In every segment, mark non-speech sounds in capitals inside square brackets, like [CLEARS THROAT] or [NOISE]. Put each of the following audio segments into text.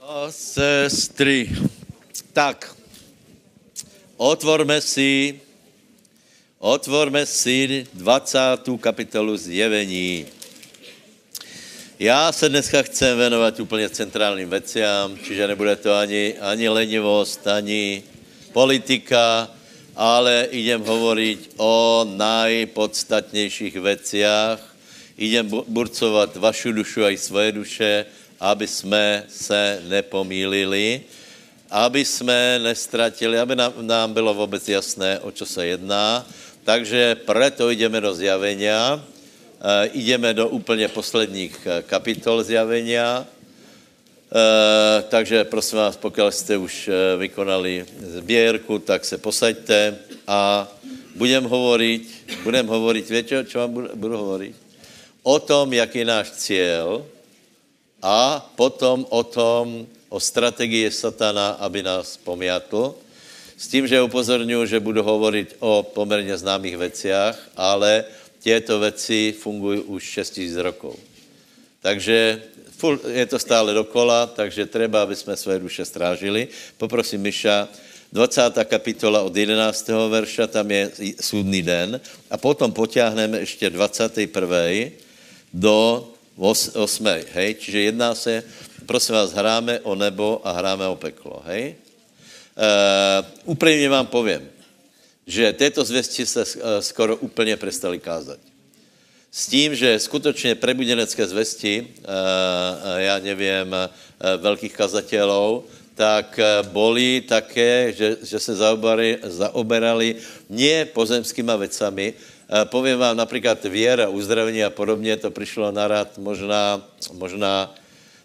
A sestry, tak, otvorme si, otvorme si 20. kapitolu zjevení. Já se dneska chcem věnovat úplně centrálním veciám, čiže nebude to ani, ani lenivost, ani politika, ale idem hovoriť o najpodstatnějších veciach. Idem burcovat vašu dušu a i svoje duše, aby jsme se nepomílili, aby jsme nestratili, aby nám, bylo vůbec jasné, o čo se jedná. Takže preto jdeme do zjavenia, e, jdeme do úplně posledních eh, kapitol zjavenia, e, takže prosím vás, pokud jste už vykonali sběrku, tak se posaďte a budem hovoriť, budem hovoriť, víte, čo vám budu, budu hovoriť? O tom, jak je náš cíl, a potom o tom, o strategii satana, aby nás pomiatl. S tím, že upozorňuji, že budu hovorit o poměrně známých veciach, ale těto věci fungují už 6 000 rokov. Takže je to stále dokola, takže treba, aby jsme své duše strážili. Poprosím Miša, 20. kapitola od 11. verša, tam je súdný den a potom potáhneme ještě 21. do os, osmej, hej? Čiže jedná se, prosím vás, hráme o nebo a hráme o peklo, hej? Uh, úplně vám povím, že této zvěsti se uh, skoro úplně prestali kázat. S tím, že skutečně prebudenecké zvesti, uh, já nevím, uh, velkých kazatelů, tak boli také, že, že se zaoberali, zaoberali nie pozemskýma vecami, povím vám například věra, uzdravení a podobně, to přišlo na rad možná, možná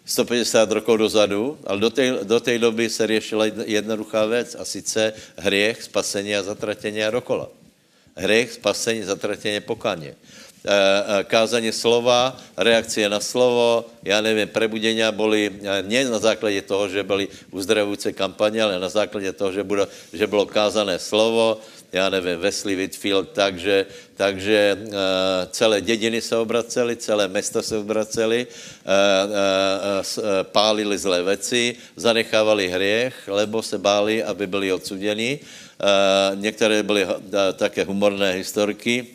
150 rokov dozadu, ale do té, do té doby se řešila jednoduchá věc a sice hriech, spasení a zatratení a dokola. Hriech, spasení, zatratení, pokaně. Eh, eh, kázání slova, reakcie na slovo, já nevím, prebudění byly ne na základě toho, že byly uzdravující kampaně, ale na základě toho, že bylo, že bylo kázané slovo, já nevím, Wesley Whitfield, takže, takže uh, celé dědiny se obracely, celé města se obracely, uh, uh, pálili zlé věci, zanechávali hriech, lebo se báli, aby byli odsuděni. Některé byly také humorné historky,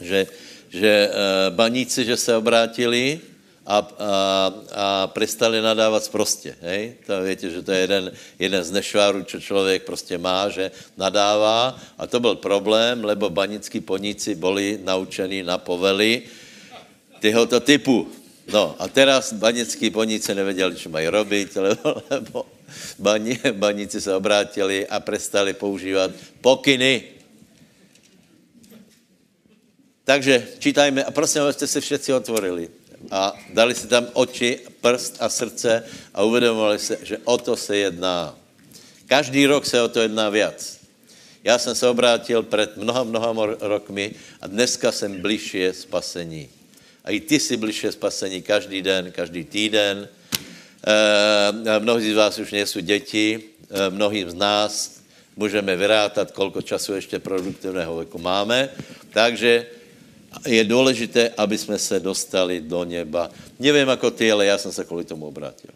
že, že baníci, že se obrátili, a, a, a prestali nadávat prostě. Hej? To víte, že to je jeden, jeden z nešvárů, co člověk prostě má, že nadává. A to byl problém, lebo banický poníci byli naučení na povely tohoto typu. No a teraz banický poníci nevěděli, co mají robiť, [LAUGHS] lebo, lebo bani, baníci se obrátili a prestali používat pokyny. Takže čítajme a prosím, abyste se všetci otvorili a dali si tam oči, prst a srdce a uvědomovali se, že o to se jedná. Každý rok se o to jedná viac. Já jsem se obrátil před mnoha, mnoha rokmi a dneska jsem bližšie spasení. A i ty si bližšie spasení každý den, každý týden. E, mnohí z vás už nejsou děti, e, mnohým z nás můžeme vyrátat, kolko času ještě produktivného věku máme. Takže je důležité, aby jsme se dostali do neba. Nevím jako ty, ale já jsem se kvůli tomu obrátil.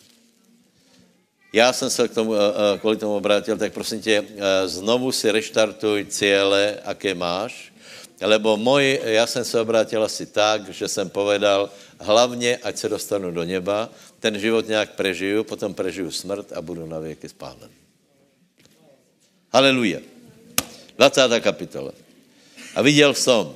Já jsem se k tomu, eh, eh, kvůli tomu obrátil, tak prosím tě, eh, znovu si reštartuj cíle, aké máš, lebo můj, já jsem se obrátil asi tak, že jsem povedal, hlavně, ať se dostanu do neba, ten život nějak prežiju, potom prežiju smrt a budu na věky spálen. Haleluja. 20. kapitola. A viděl jsem,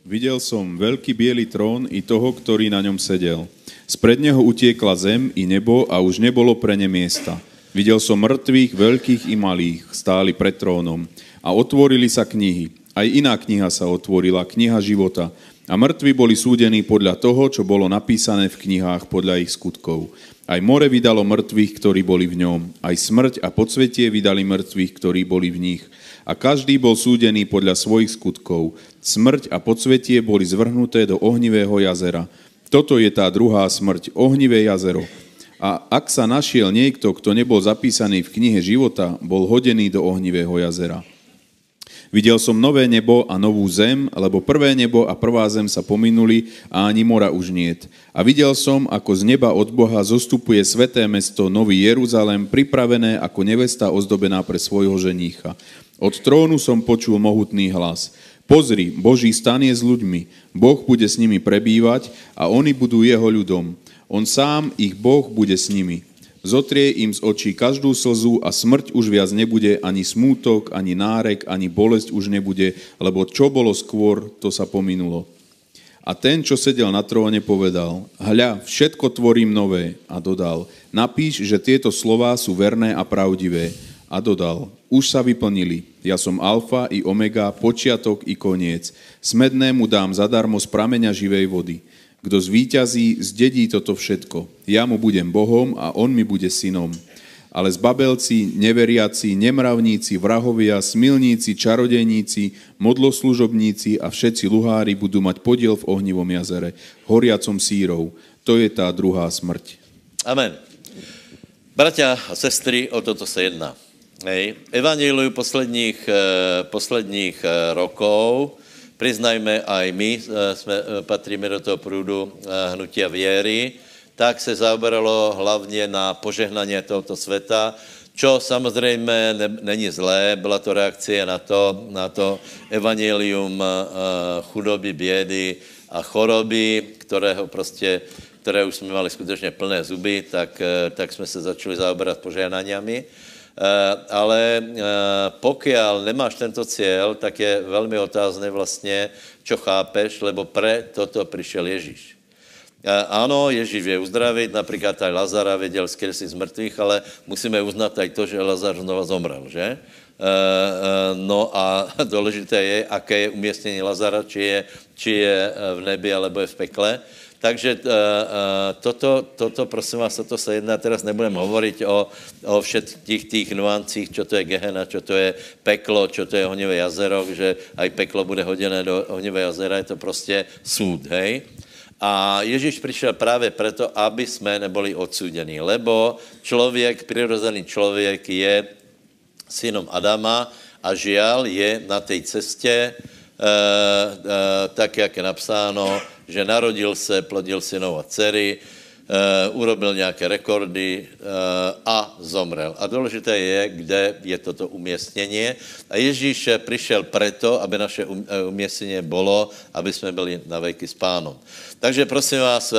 Videl som veľký biely trón i toho, ktorý na ňom sedel. Spred neho utiekla zem i nebo a už nebolo pre ne miesta. Videl som mŕtvych, veľkých i malých, stáli pred trónom. A otvorili sa knihy. Aj iná kniha sa otvorila, kniha života. A mŕtvi boli súdení podľa toho, čo bolo napísané v knihách podľa ich skutkov. Aj more vydalo mŕtvych, ktorí boli v ňom. Aj smrť a podsvetie vydali mŕtvych, ktorí boli v nich a každý bol súdený podľa svojich skutkov. Smrť a podsvetie boli zvrhnuté do ohnivého jazera. Toto je tá druhá smrť, ohnivé jazero. A ak sa našiel niekto, kto nebol zapísaný v knihe života, bol hodený do ohnivého jazera. Videl som nové nebo a novú zem, lebo prvé nebo a prvá zem sa pominuli a ani mora už niet. A videl som, ako z neba od Boha zostupuje sveté mesto Nový Jeruzalém, pripravené ako nevesta ozdobená pre svojho ženícha. Od trónu som počul mohutný hlas. Pozri, Boží stan je s ľuďmi, Boh bude s nimi prebývať a oni budú jeho ľudom. On sám, ich Boh, bude s nimi. Zotrie im z očí každú slzu a smrť už viac nebude, ani smútok, ani nárek, ani bolesť už nebude, lebo čo bolo skôr, to sa pominulo. A ten, čo sedel na tróne, povedal, hľa, všetko tvorím nové. A dodal, napíš, že tieto slová sú verné a pravdivé. A dodal, už sa vyplnili. Ja som alfa i omega, počiatok i koniec. Smednému dám zadarmo z prameňa živej vody. Kto zvíťazí, zdedí toto všetko. Ja mu budem Bohom a on mi bude synom. Ale zbabelci, neveriaci, nemravníci, vrahovia, smilníci, čarodejníci, modloslužobníci a všetci luhári budú mať podiel v ohnivom jazere, horiacom sírov. To je tá druhá smrť. Amen. Bratia a sestry, o toto se jedná. Hej. Evangeliu posledních, eh, posledních eh, rokov priznajme, aj my jsme, eh, patríme do toho průdu eh, hnutia věry, tak se zaoberalo hlavně na požehnání tohoto světa, čo samozřejmě ne, není zlé, byla to reakce na to, na to evangelium chudoby, bědy a choroby, kterého prostě, které už jsme mali skutečně plné zuby, tak, tak jsme se začali zaoberat požehnaniami. Eh, ale eh, pokiaľ nemáš tento cieľ, tak je velmi otázné vlastně, čo chápeš, lebo pre toto přišel Ježíš. Ano, Ježíš je uzdravit, například aj Lazara věděl skresy z mrtvých, ale musíme uznat aj to, že Lazar znova zomrel, že? Eh, no a [LAUGHS] důležité je, aké je umístění Lazara, či je, či je v nebi, alebo je v pekle. Takže uh, uh, toto, toto, prosím vás, toto se jedná, teraz nebudeme hovoriť o, o všetkých těch nuancích, čo to je Gehena, čo to je peklo, čo to je ohnivé jazero, že aj peklo bude hodené do ohnivé jazera, je to prostě súd, hej? A Ježíš přišel právě proto, aby jsme neboli odsúdení, lebo člověk, přirozený člověk je synom Adama a žial je na té cestě, uh, uh, tak, jak je napsáno, že narodil se, plodil synov a dcery, Uh, urobil nějaké rekordy uh, a zomrel. A důležité je, kde je toto umístění. A Ježíš přišel preto, aby naše um, umístění bylo, aby jsme byli na veky s pánom. Takže prosím vás, uh,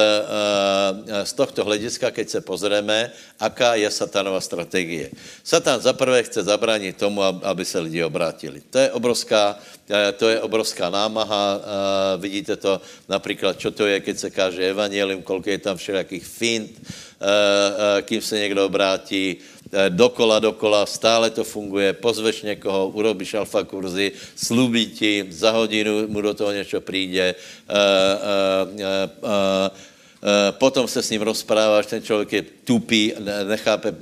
z tohto hlediska, keď se pozrieme, aká je satanova strategie. Satan zaprvé chce zabránit tomu, aby se lidi obrátili. To je obrovská to je obrovská námaha. Vidíte to například, čo to je, keď se káže evangelium, kolik je tam všelijakých fint, kým se někdo obrátí, dokola, dokola, stále to funguje, pozveš někoho, urobíš alfa kurzy, slubí ti, za hodinu mu do toho něco přijde, potom se s ním rozpráváš, ten člověk je tupý, nechápe.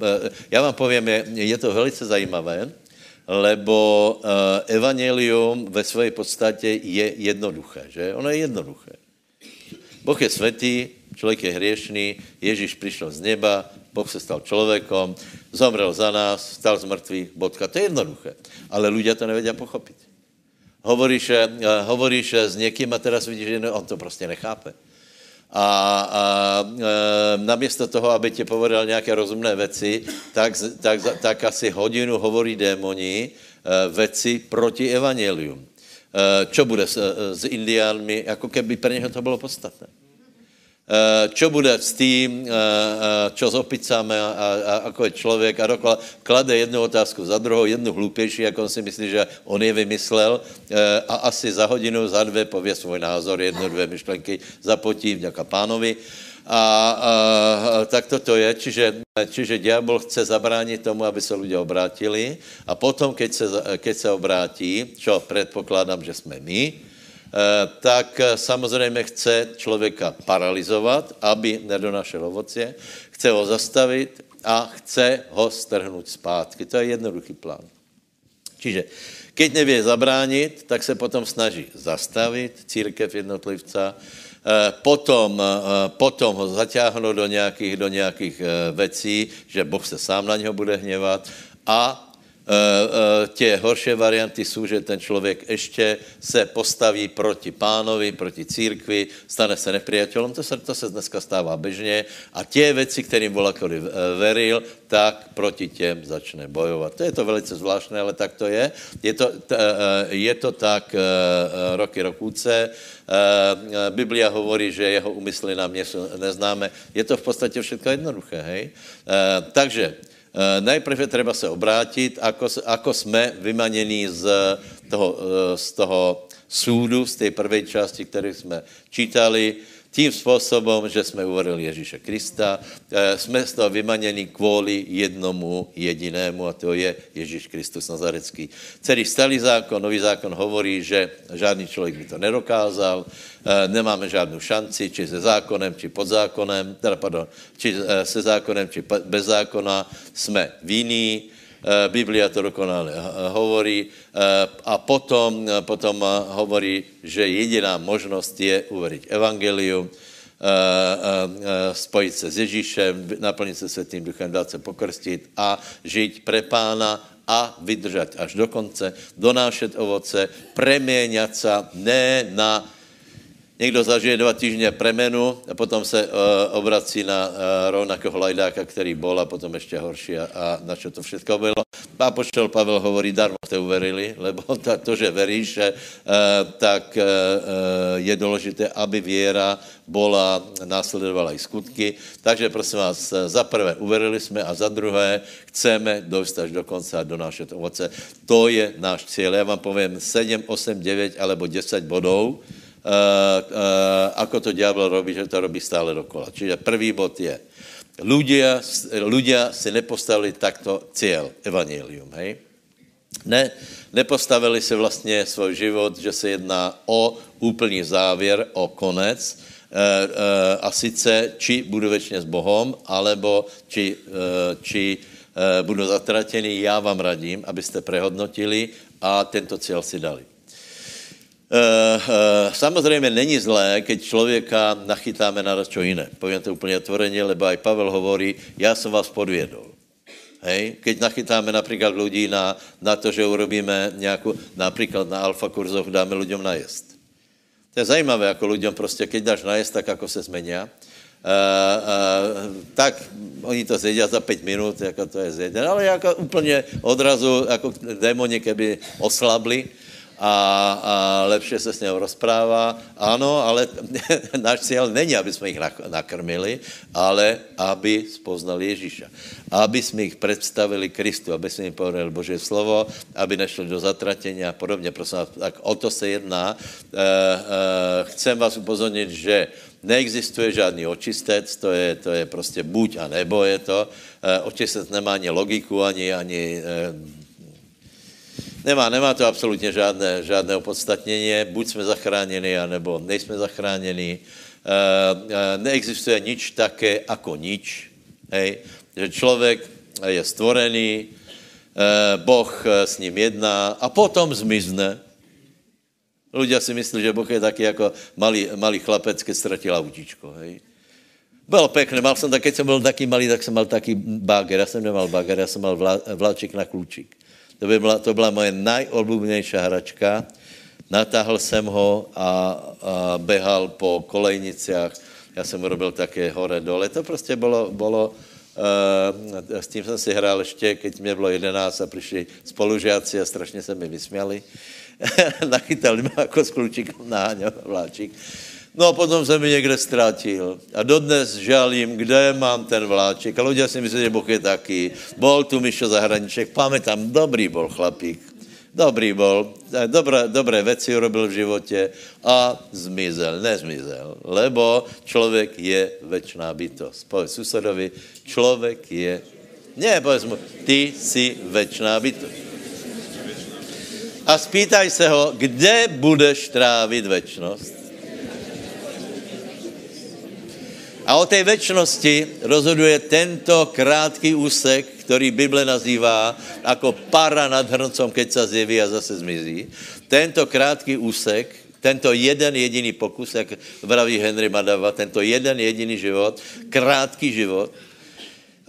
Já vám povím, je, je to velice zajímavé, lebo evangelium ve své podstatě je jednoduché, že? Ono je jednoduché. Boh je svatý, člověk je hriešný, Ježíš přišel z neba, Boh se stal člověkom, zomrel za nás, stal z mrtvých, bodka. To je jednoduché. Ale lidé to nevedia pochopit. Hovoríš, uh, hovoríš s někým a teraz vidíš, že on to prostě nechápe a, a e, namiesto toho, aby ti povedal nějaké rozumné věci, tak, tak, tak asi hodinu hovorí démoni e, věci proti evangelium. Čo bude s, s indiánmi, jako keby pro něho to bylo podstatné. Eh, čo bude s tým, eh, eh, čo s opicami a, a, ako je člověk? A dokola klade jednu otázku za druhou, jednu hlupější, jak on si myslí, že on je vymyslel. A asi za hodinu, za dvě pově svůj názor, jednu, dvě myšlenky zapotí vďaka pánovi. A, a, a tak toto je, čiže, čiže diabol chce zabránit tomu, aby se lidé obrátili. A potom, keď se, keď se obrátí, čo předpokládám, že jsme my, tak eh, samozřejmě chce člověka paralizovat, aby nedonašel ovoce, chce ho zastavit a chce ho strhnout zpátky. To je jednoduchý plán. Čiže keď nevě zabránit, tak se potom snaží zastavit církev jednotlivca, eh, potom, potom ho zatáhnout do nějakých, do nějakých věcí, že Boh se sám na něho bude hněvat a tě horší varianty jsou, že ten člověk ještě se postaví proti pánovi, proti církvi, stane se nepriateľom, to se, to se dneska stává běžně a tě věci, kterým volakody veril, tak proti těm začne bojovat. To je to velice zvláštné, ale tak to je. Je to, je to tak roky rokůce. Biblia hovorí, že jeho úmysly nám neznáme. Je to v podstatě všechno jednoduché, hej? Takže Eh, najprve treba se obrátit, ako, ako jsme vymaněni z toho, eh, z toho súdu, z té prvej části, kterou jsme čítali, tím způsobem, že jsme uverili Ježíše Krista, eh, jsme z toho vymaněni kvůli jednomu jedinému a to je Ježíš Kristus Nazarecký. Celý starý zákon, nový zákon hovorí, že žádný člověk by to nedokázal, eh, nemáme žádnou šanci, či se zákonem, či pod zákonem, teda pardon, či eh, se zákonem, či bez zákona, jsme vinní, Biblia to dokonale hovorí a potom, potom hovorí, že jediná možnost je uveriť evangelium, spojit se s Ježíšem, naplnit se světým duchem, dát se pokrstit a žít pre pána a vydržet až do konce, donášet ovoce, preměňat se ne na Někdo zažije dva týždně premenu a potom se uh, obrací na uh, rovnakého lajdáka, který bol a potom ještě horší a, a na čo to všechno bylo. A poštol Pavel hovorí, darmo jste uverili, lebo [LAUGHS] to, to že veríš, uh, tak uh, je důležité, aby věra bola, následovala i skutky. Takže prosím vás, za prvé uverili jsme a za druhé chceme dojít až do konce a donášet ovoce. To je náš cíl. Já vám povím 7, 8, 9 alebo 10 bodů, ako to ďábel robí, že to robí stále dokola. Čiže prvý bod je, ľudia, ľudia si nepostavili takto cíl, evangelium, hej? Ne, nepostavili si vlastně svůj život, že se jedná o úplný závěr, o konec, uh, uh, a sice, či budu věčně s Bohem, alebo či, uh, či uh, budu zatratený, já vám radím, abyste prehodnotili a tento cíl si dali. Uh, uh, samozřejmě není zlé, keď člověka nachytáme na čo jiné. Povím to úplně otvoreně, lebo aj Pavel hovorí, já jsem vás podvědol. Hej? Keď nachytáme například lidí na, na to, že urobíme nějakou, například na alfa kurzoch dáme lidem najest. To je zajímavé, jako lidem prostě, keď dáš najest, tak jako se zmení. Uh, uh, tak oni to zjedí za pět minut, jako to je zjedené, ale jako úplně odrazu, jako démoni, keby oslabli, a, a lepše se s ním rozprává. Ano, ale [LAUGHS] náš cíl není, aby jsme jich nakrmili, ale aby spoznali Ježíša. Aby jsme jich představili Kristu, aby jsme jim povedali Boží slovo, aby nešli do zatratení a podobně. Prosím vás, tak o to se jedná. E, e, chcem vás upozornit, že neexistuje žádný očistec, to je, to je prostě buď a nebo je to. E, očistec nemá ani logiku, ani, ani Nemá, nemá to absolutně žádné, žádné opodstatnění, buď jsme zachráněni, anebo nejsme zachráněni. E, e, neexistuje nič také jako nič. Hej? Že člověk je stvorený, e, Boh s ním jedná a potom zmizne. Ľudia si myslí, že Boh je taky jako malý, malý chlapec, keď ztratil autíčko. Hej? Bylo pěkné, mal jsem tak, keď jsem byl taký malý, tak jsem mal taký bager, já jsem nemal bager, já jsem mal vlá, vláček na klučík. To, by byla, to byla moje najobľúbenější hračka. Natáhl jsem ho a, a behal po kolejniciach. Já jsem robil také hore dole. To prostě bylo, bylo Uh, s tím jsem si hrál ještě, keď mě bylo 11 a přišli spolužáci a strašně se mi vysměli. [LAUGHS] Nachytali mě jako s klučíkem na vláčik. No a potom jsem mi někde ztratil. A dodnes žalím, kde mám ten vláček. A lidé si myslí, že Boh je taký. Bol tu Mišo Zahraniček, pamätám, dobrý bol chlapík. Dobrý bol, dobré, dobré věci urobil v životě a zmizel, nezmizel, lebo člověk je večná bytost. Povedz susedovi, člověk je, ne, povedz mu, ty jsi večná bytost. A spýtaj se ho, kde budeš trávit večnost? A o té večnosti rozhoduje tento krátký úsek, který Bible nazývá jako para nad hrncom, keď se zjeví a zase zmizí. Tento krátký úsek, tento jeden jediný pokus, jak vraví Henry Madava, tento jeden jediný život, krátký život,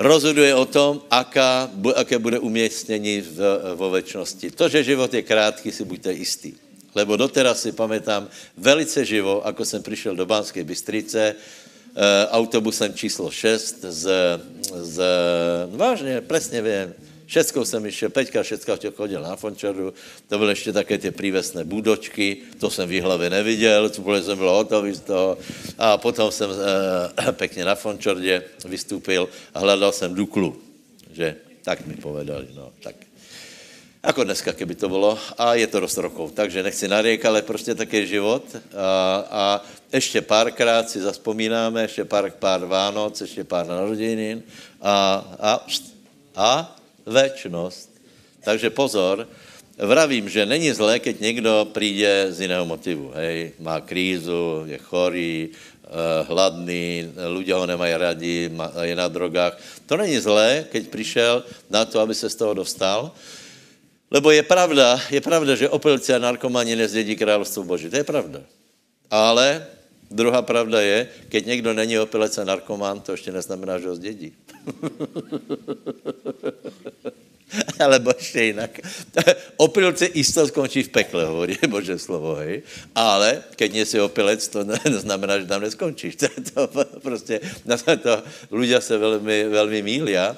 rozhoduje o tom, aká, aké bude uměstnění vo väčšnosti. To, že život je krátký, si buďte jistý. Lebo doteraz si pamätám velice živo, ako jsem přišel do Banské Bystrice, autobusem číslo 6 z, z vážně, přesně vím, Šestkou jsem išel, Peťka Šestka chodil na Fončardu, to byly ještě také ty prívesné budočky, to jsem v hlavě neviděl, úplně jsem byl hotový z toho. A potom jsem e, [CLEARS THROAT] pěkně na Fončardě vystoupil a hledal jsem Duklu, že tak mi povedali, no, tak. Jako dneska, keby to bylo. A je to dost rokov, takže nechci nariek, ale prostě tak je život. A, a ještě párkrát si zaspomínáme, ještě pár, pár Vánoc, ještě pár narodenin a, a, a Večnost. Takže pozor, vravím, že není zlé, keď někdo přijde z jiného motivu. Hej, má krízu, je chorý, eh, hladný, ľudia ho nemají radí, je na drogách. To není zlé, keď přišel na to, aby se z toho dostal. Lebo je pravda, je pravda, že opilci a narkomani nezdědí královstvo Boží. To je pravda. Ale druhá pravda je, keď někdo není opilec a narkoman, to ještě neznamená, že ho zdědí. Alebo ještě jinak. Opilci jisto skončí v pekle, hovorí Bože slovo, hej. Ale keď nie si opilec, to neznamená, že tam neskončíš. To, to prostě, na to ľudia se velmi, velmi mília.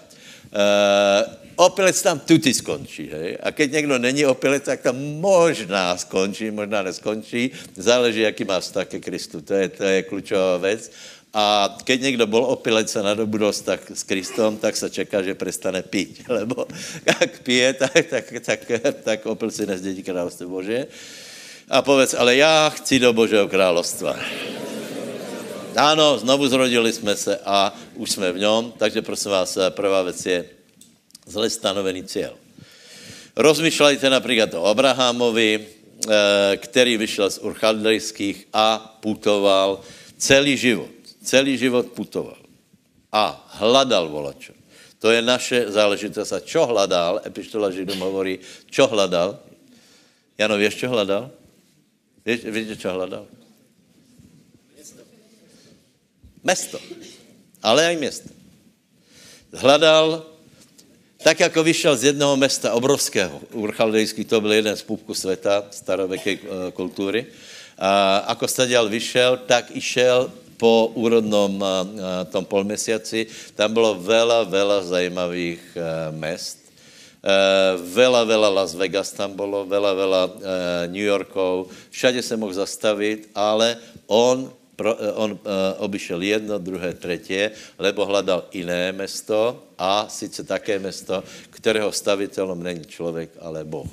Uh, opilec tam tuty skončí, hej. A keď někdo není opilec, tak tam možná skončí, možná neskončí. Záleží, jaký má vztah ke Kristu. To je, to je klučová věc. A keď někdo byl opilec a nadobudol tak s Kristom, tak se čeká, že prestane pít. [LAUGHS] Lebo jak pije, tak, tak, tak, tak opilci nezdědí království Bože. A povedz, ale já chci do Božího královstva. Ano, znovu zrodili jsme se a už jsme v něm, takže prosím vás, prvá věc je zle stanovený cíl. Rozmýšlejte například o Abrahamovi, eh, který vyšel z Urchaldejských a putoval celý život celý život putoval a hledal volačo. To je naše záležitost. A čo hledal? Epištola Židům hovorí, čo hledal? Jano, víš, čo hledal? Víš, víte, čo hledal? Město. Mesto. Ale aj město. Hledal, tak jako vyšel z jednoho města obrovského, Urchaldejský, to byl jeden z půvku světa, starověké eh, kultury, a ako stadial vyšel, tak išel po úrodnom tom polmesiaci, tam bylo vela, vela zajímavých mest. Vela, vela Las Vegas tam bylo, vela, vela New Yorkov, všade se mohl zastavit, ale on, on obyšel jedno, druhé, třetí, lebo hledal jiné mesto a sice také mesto, kterého stavitelom není člověk, ale Boh.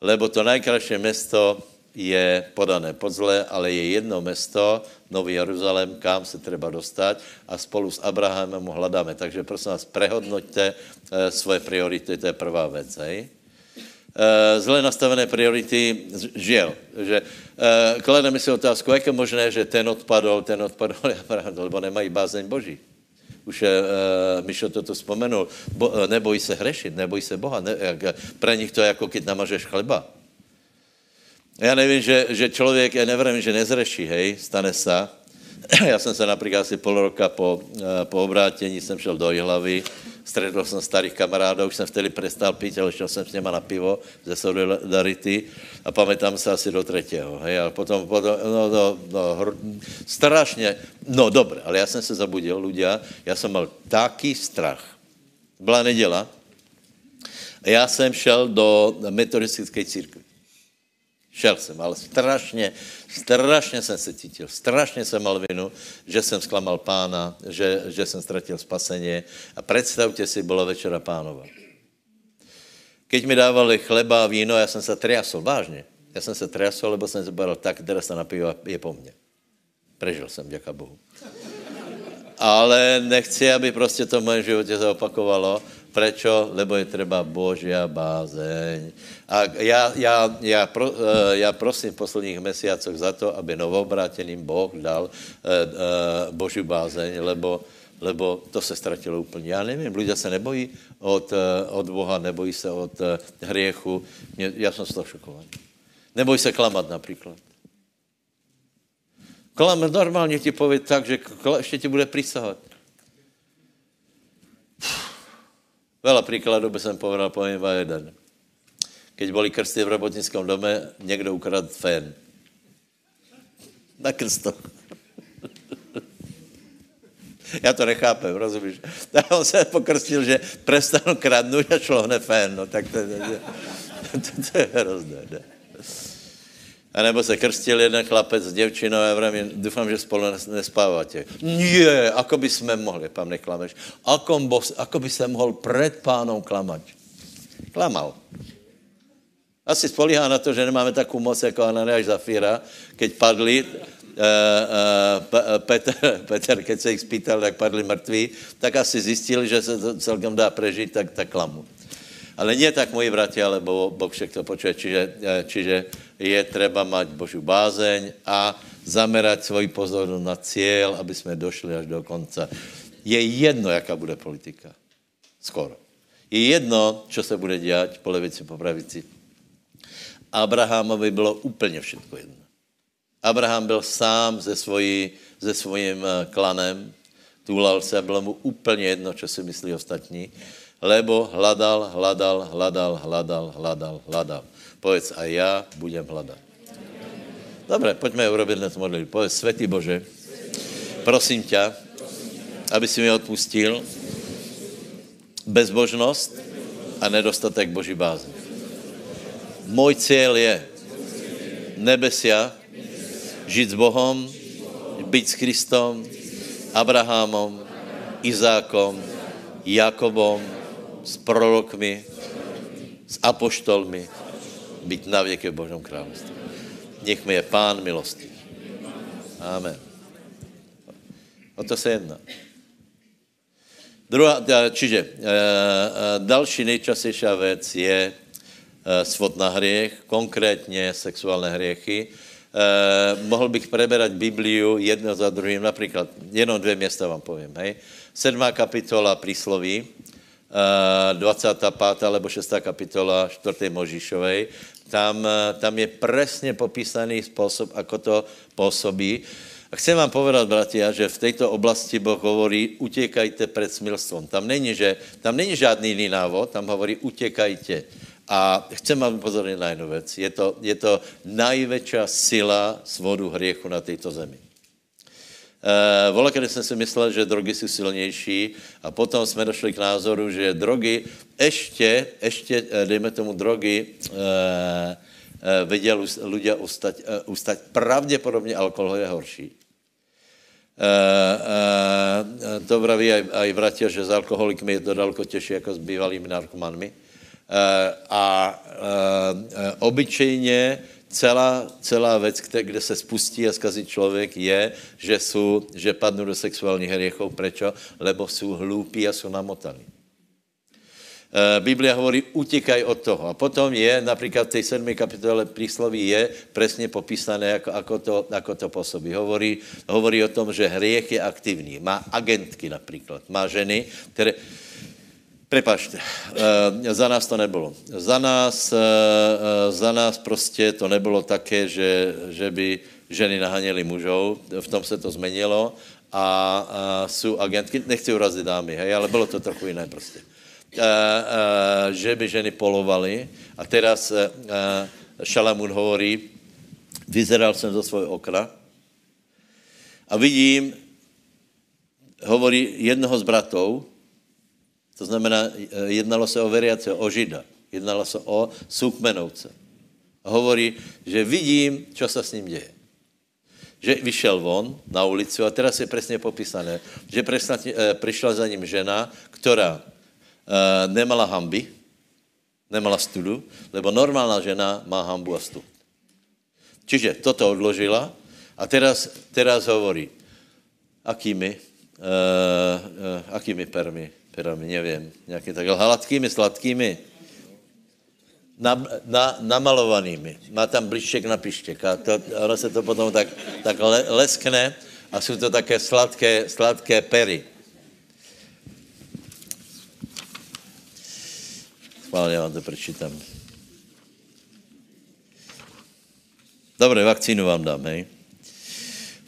Lebo to nejkrásnější mesto je podané pod zle, ale je jedno mesto, Nový Jeruzalém, kam se třeba dostat a spolu s Abrahamem ho hledáme. Takže prosím vás, prehodnoťte e, svoje priority, to je prvá věc. Hej? E, zle nastavené priority, žil, že e, klademe si otázku, jak je možné, že ten odpadol, ten odpadol, [LAUGHS] lebo nemají bázeň Boží. Už uh, Mišo toto vzpomenul, Bo, neboj se hřešit, neboj se Boha. Ne, jak, pre nich to je jako když namažeš chleba. Já nevím, že, že člověk, já nevím, že nezreší, hej, stane se. [CLEARS THROAT] Já jsem se například asi pol roka po, eh, po obrátění jsem šel do Jihlavy, stretl jsem starých kamarádů, už jsem vtedy prestal pít, ale šel jsem s něma na pivo ze Solidarity a pamätám se asi do třetího. Hej, a potom, potom no, no, no, hr, strašně, no dobré, ale já jsem se zabudil, ľudia, já jsem mal taký strach. Byla neděla a já jsem šel do metodistické církve. Šel jsem, ale strašně, strašně jsem se cítil, strašně jsem mal vinu, že jsem zklamal pána, že, že jsem ztratil spasení. A představte si, bylo večera pánova. Keď mi dávali chleba a víno, já jsem se triasol, vážně. Já jsem se triasol, lebo jsem se bral tak, teda se napiju je po mně. Prežil jsem, děka Bohu. Ale nechci, aby prostě to v mém životě zaopakovalo Prečo? Lebo je třeba Božia bázeň. A já, já, já, pro, eh, já prosím v posledních mesiacoch za to, aby novobráteným Boh dal uh, uh, Božiu bázeň, lebo, lebo to se ztratilo úplně. Já nevím, lidé se nebojí od, od Boha, nebojí se od hriechu. Mě, já jsem z toho šokovaný. Neboj se klamat například. Klamat normálně ti pově tak, že ještě ti bude přísahat. Veľa príkladov by som povedal, iba jeden. Keď boli krsty v robotnickom dome, někdo ukradl fén. Na krsto. [LAUGHS] Já to nechápem, rozumíš? [LAUGHS] Tak on se pokrstil, že prestanu kradnout a šlo hned fén. No, tak to, to, to, [LAUGHS] to, to je hrozné. Ne? A nebo se krstil jeden chlapec s děvčinou a vrám, doufám, že spolu nespáváte. Nie, ako by jsme mohli, pán neklameš. Ako, ako by se mohl před pánom klamat? Klamal. Asi spolíhá na to, že nemáme takovou moc jako Ananiáš Zafíra, keď padli, uh, uh, Petr, [LAUGHS] Petr, keď se jich spýtal, tak padli mrtví, tak asi zjistil, že se to celkem dá prežít, tak, tak klamu. Ale nie tak, moji bratia, lebo Boh to počuje, čiže, čiže je treba mať Božiu bázeň a zamerať svoji pozornosť na cieľ, aby jsme došli až do konca. Je jedno, jaká bude politika. Skoro. Je jedno, čo se bude dělat po levici, po pravici. Abrahamovi bylo úplně všechno jedno. Abraham byl sám se, svojí, se svojím klanem, túlal se a bylo mu úplně jedno, co si myslí ostatní, lebo hledal, hledal, hledal, hledal, hledal, hledal. Povedz, a já budem hledat. Dobre, pojďme urobit dnes modlitbu. Povedz, Svetý Bože, prosím tě, aby si mi odpustil bezbožnost a nedostatek Boží bázně. Můj cíl je nebesia, žít s Bohem, být s Kristom, Abrahamom, Izákom, Jakobom, s prorokmi, s apoštolmi, být na věky v Božom království. Nech mi je Pán milostí. Amen. O to se jedná. Druhá, čiže e, další nejčastější věc je svod na hriech, konkrétně sexuální hriechy. E, mohl bych preberať Bibliu jedno za druhým, například, jenom dvě města vám povím, hej. Sedmá kapitola prísloví, 25. alebo 6. kapitola 4. Možišovej, tam, tam je presne popísaný spôsob, ako to pôsobí. A chcem vám povedať, bratia, že v tejto oblasti Boh hovorí, utěkajte před smilstvom. Tam není, že, tam není žádný jiný návod, tam hovorí, utěkajte. A chcem vám upozornit na jednu věc. Je to, je to největší sila svodu hriechu na této zemi. Uh, Vola, když jsem si myslel, že drogy jsou silnější a potom jsme došli k názoru, že drogy ještě, ještě eh, dejme tomu drogy, uh, uh, viděl ľudia ustať, uh, ustať. Pravděpodobně alkohol je horší. Uh, uh, to vraví aj, aj vratia, že s alkoholikmi je to daleko těžší jako s bývalými narkomanmi. Uh, a uh, obyčejně celá, celá věc, kde se spustí a skazí člověk, je, že, jsou, že padnou do sexuálních hriechov. Prečo? Lebo jsou hloupí a jsou namotaní. Eh, Biblia hovorí, utíkaj od toho. A potom je, například v té 7. kapitole prísloví je presně popísané, ako, ako, to, ako to působí. Hovorí, hovorí o tom, že hriech je aktivní. Má agentky například. Má ženy, které, Prepašte, eh, za nás to nebylo. Za nás, eh, eh, za nás prostě to nebylo také, že, že by ženy nahaněly mužov, v tom se to změnilo. A, a jsou agentky, nechci urazit dámy, hej, ale bylo to trochu jiné prostě. A, a, že by ženy polovaly. A teraz a, Šalamun hovorí, vyzeral jsem do svého okna. A vidím, hovorí jednoho z bratov, to znamená, eh, jednalo se o veriace, o žida. Jednalo se o sukmenovce. A hovorí, že vidím, co se s ním děje. Že vyšel von na ulici a teraz je přesně popísané, že presne, e, přišla za ním žena, která e, nemala hamby, nemala studu, lebo normálna žena má hambu a stud. Čiže toto odložila a teraz, teraz hovorí, akými, e, e, akými permi perami, nevím, nějaký tak hladkými, sladkými, na, na, namalovanými. Má tam blištěk na pištěk a to, ono se to potom tak, tak le, leskne a jsou to také sladké, sladké pery. Chválně vám to prečítám. Dobre, vakcínu vám dám, hej.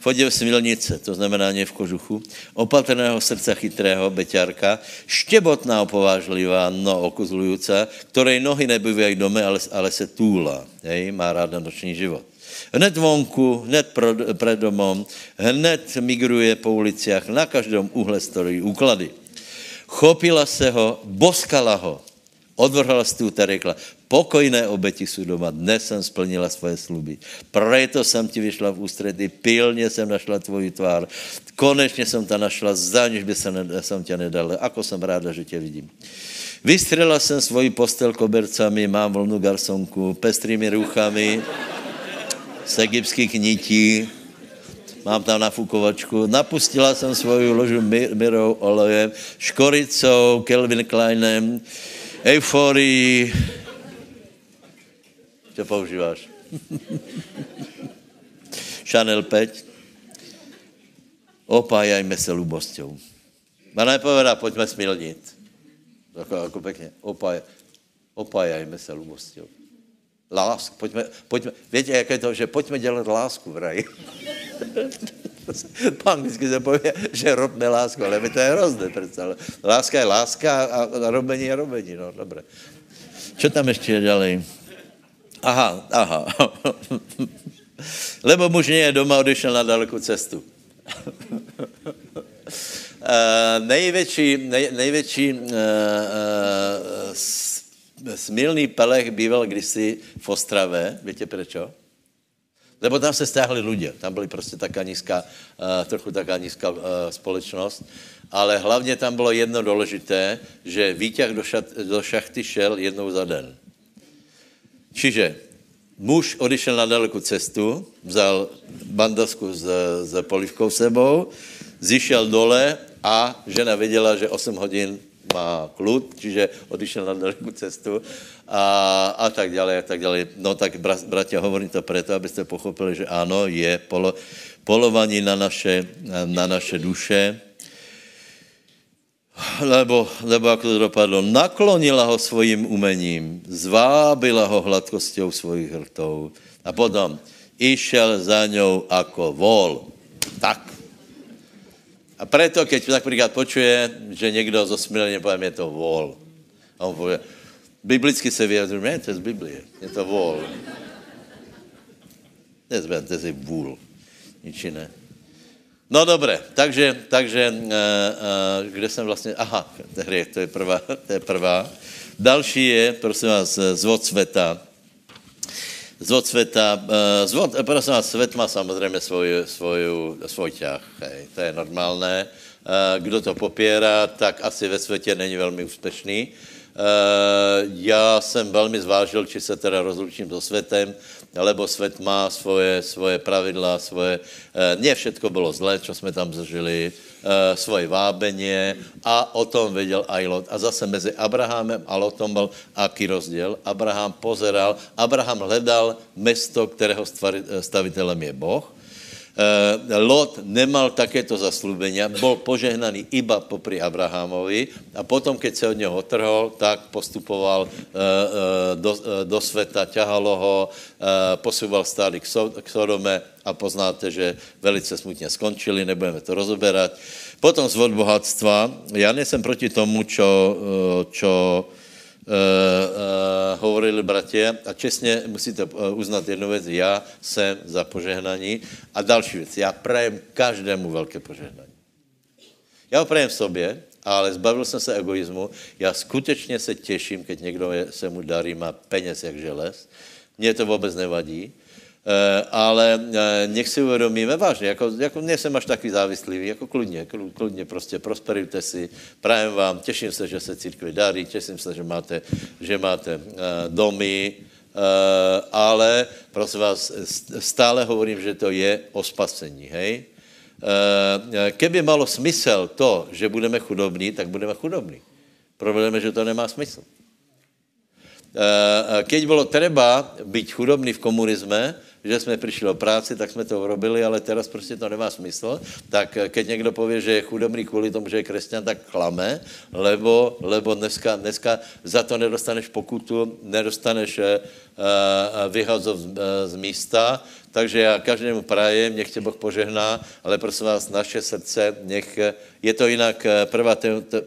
Chodil smilnice, to znamená ne v kožuchu, opatrného srdca chytrého, beťárka, štěbotná, opovážlivá, no okuzlujúca, ktorej nohy nebývají dome, ale, ale se túla. Hej, má ráda noční život. Hned vonku, hned před domom, hned migruje po uliciach, na každém úhle stojí úklady. Chopila se ho, boskala ho, odvrhala stůl a řekla, pokojné obeti jsou doma, dnes jsem splnila svoje sluby. Proto jsem ti vyšla v ústředí, pilně jsem našla tvoji tvár, konečně jsem ta našla, zaniž by se ne, jsem tě nedal, ako jsem ráda, že tě vidím. Vystřela jsem svoji postel kobercami, mám volnou garsonku, pestrými ruchami, z egyptských nití, mám tam nafukovačku, napustila jsem svoju ložu mirou, olejem, škoricou, Kelvin Kleinem, euforii. Co používáš? Chanel 5. Opájajme se lubosťou. A nepovedá, pojďme smilnit. Jako, jako pěkně. Opáj, opájajme se lubosťou. Lásk, pojďme, pojďme, víte, jak je to, že pojďme dělat lásku v raji. [LAUGHS] po anglicky se pově, že robme lásku, ale mi to je hrozné představě. Láska je láska a, a robení je robení, no, dobré. Co tam ještě je dělej? Aha, aha. [LAUGHS] Lebo muž nie je doma, odešel na dalekou cestu. uh, [LAUGHS] největší, nej, největší uh, uh, smilný pelech býval kdysi v Ostrave, víte prečo? Lebo tam se stáhli lidé, tam byly prostě taká nízká, uh, trochu taká nízká uh, společnost, ale hlavně tam bylo jedno důležité, že výťah do, šat, do šachty šel jednou za den. Čiže muž odešel na dalekou cestu, vzal bandasku s, s polivkou sebou, zišel dole a žena věděla, že 8 hodin má klud, čiže odišel na dalekou cestu a, a tak dále, a tak dále. No tak, bratia, hovorím to preto, abyste pochopili, že ano, je polo, polování na naše, na naše duše, lebo, lebo ako to dopadlo, naklonila ho svojím umením, zvábila ho hladkosťou svojich hrtov a potom išel za ňou ako vol. Tak, a preto, keď například počuje, že někdo zosmilně povím, je to vol. A on pově, biblicky se vyjadřuje, ne, to je z Biblie, je to vol. Nezběr, to je vůl, nič jiné. No dobré, takže, takže uh, uh, kde jsem vlastně, aha, to je prvá, to je prvá. Další je, prosím vás, zvod světa zvod světa, zvod, prosím vás, svět má samozřejmě svoj, svoj, svoj ťah, hej, to je normálné. Kdo to popírá, tak asi ve světě není velmi úspěšný. Já jsem velmi zvážil, či se teda rozlučím so světem, lebo svět má svoje, svoje pravidla, svoje... Uh, ne všetko bylo zlé, co jsme tam zažili, uh, svoje vábenie a o tom věděl aj Lot. A zase mezi Abrahamem a Lotom byl aký rozdíl. Abraham pozeral, Abraham hledal mesto, kterého stavitelem je Boh. Uh, Lot nemal takéto zaslúbenia, bol požehnaný iba popri Abrahamovi a potom, keď se od něho otrhol, tak postupoval uh, uh, do, do sveta, ťahalo ho, posúval stády k, so, k Sodome a poznáte, že velice smutně skončili, nebudeme to rozoberať. Potom zvod bohatstva. Já nejsem proti tomu, čo, eh, čo uh, hovorili bratia a čestně musíte uznat jednu věc, já jsem za požehnaní a další věc, já prajem každému velké požehnání. Já ho prajem sobě, ale zbavil jsem se egoismu. Já skutečně se těším, keď někdo je, se mu darí, má peněz jak želez. Mně to vůbec nevadí. Eh, ale eh, nech si uvědomíme vážně, jako, jako nejsem až takový závislivý, jako kludně, kludně prostě prosperujte si, prajem vám, těším se, že se církvi darí, těším se, že máte, že máte uh, domy, ale prosím vás, stále hovorím, že to je o spasení, hej? Keby malo smysl to, že budeme chudobní, tak budeme chudobní. Problém je, že to nemá smysl. Keď bylo třeba být chudobný v komunisme, že jsme přišli o práci, tak jsme to urobili, ale teraz prostě to nemá smysl. Tak eh, keď někdo pově, že je chudobný kvůli tomu, že je křesťan, tak klame, lebo, lebo dneska, dneska za to nedostaneš pokutu, nedostaneš uh, vyhazov z, z místa, takže já každému prajem, nech tě Boh požehná, ale prosím vás, naše srdce, nech, je to jinak 1.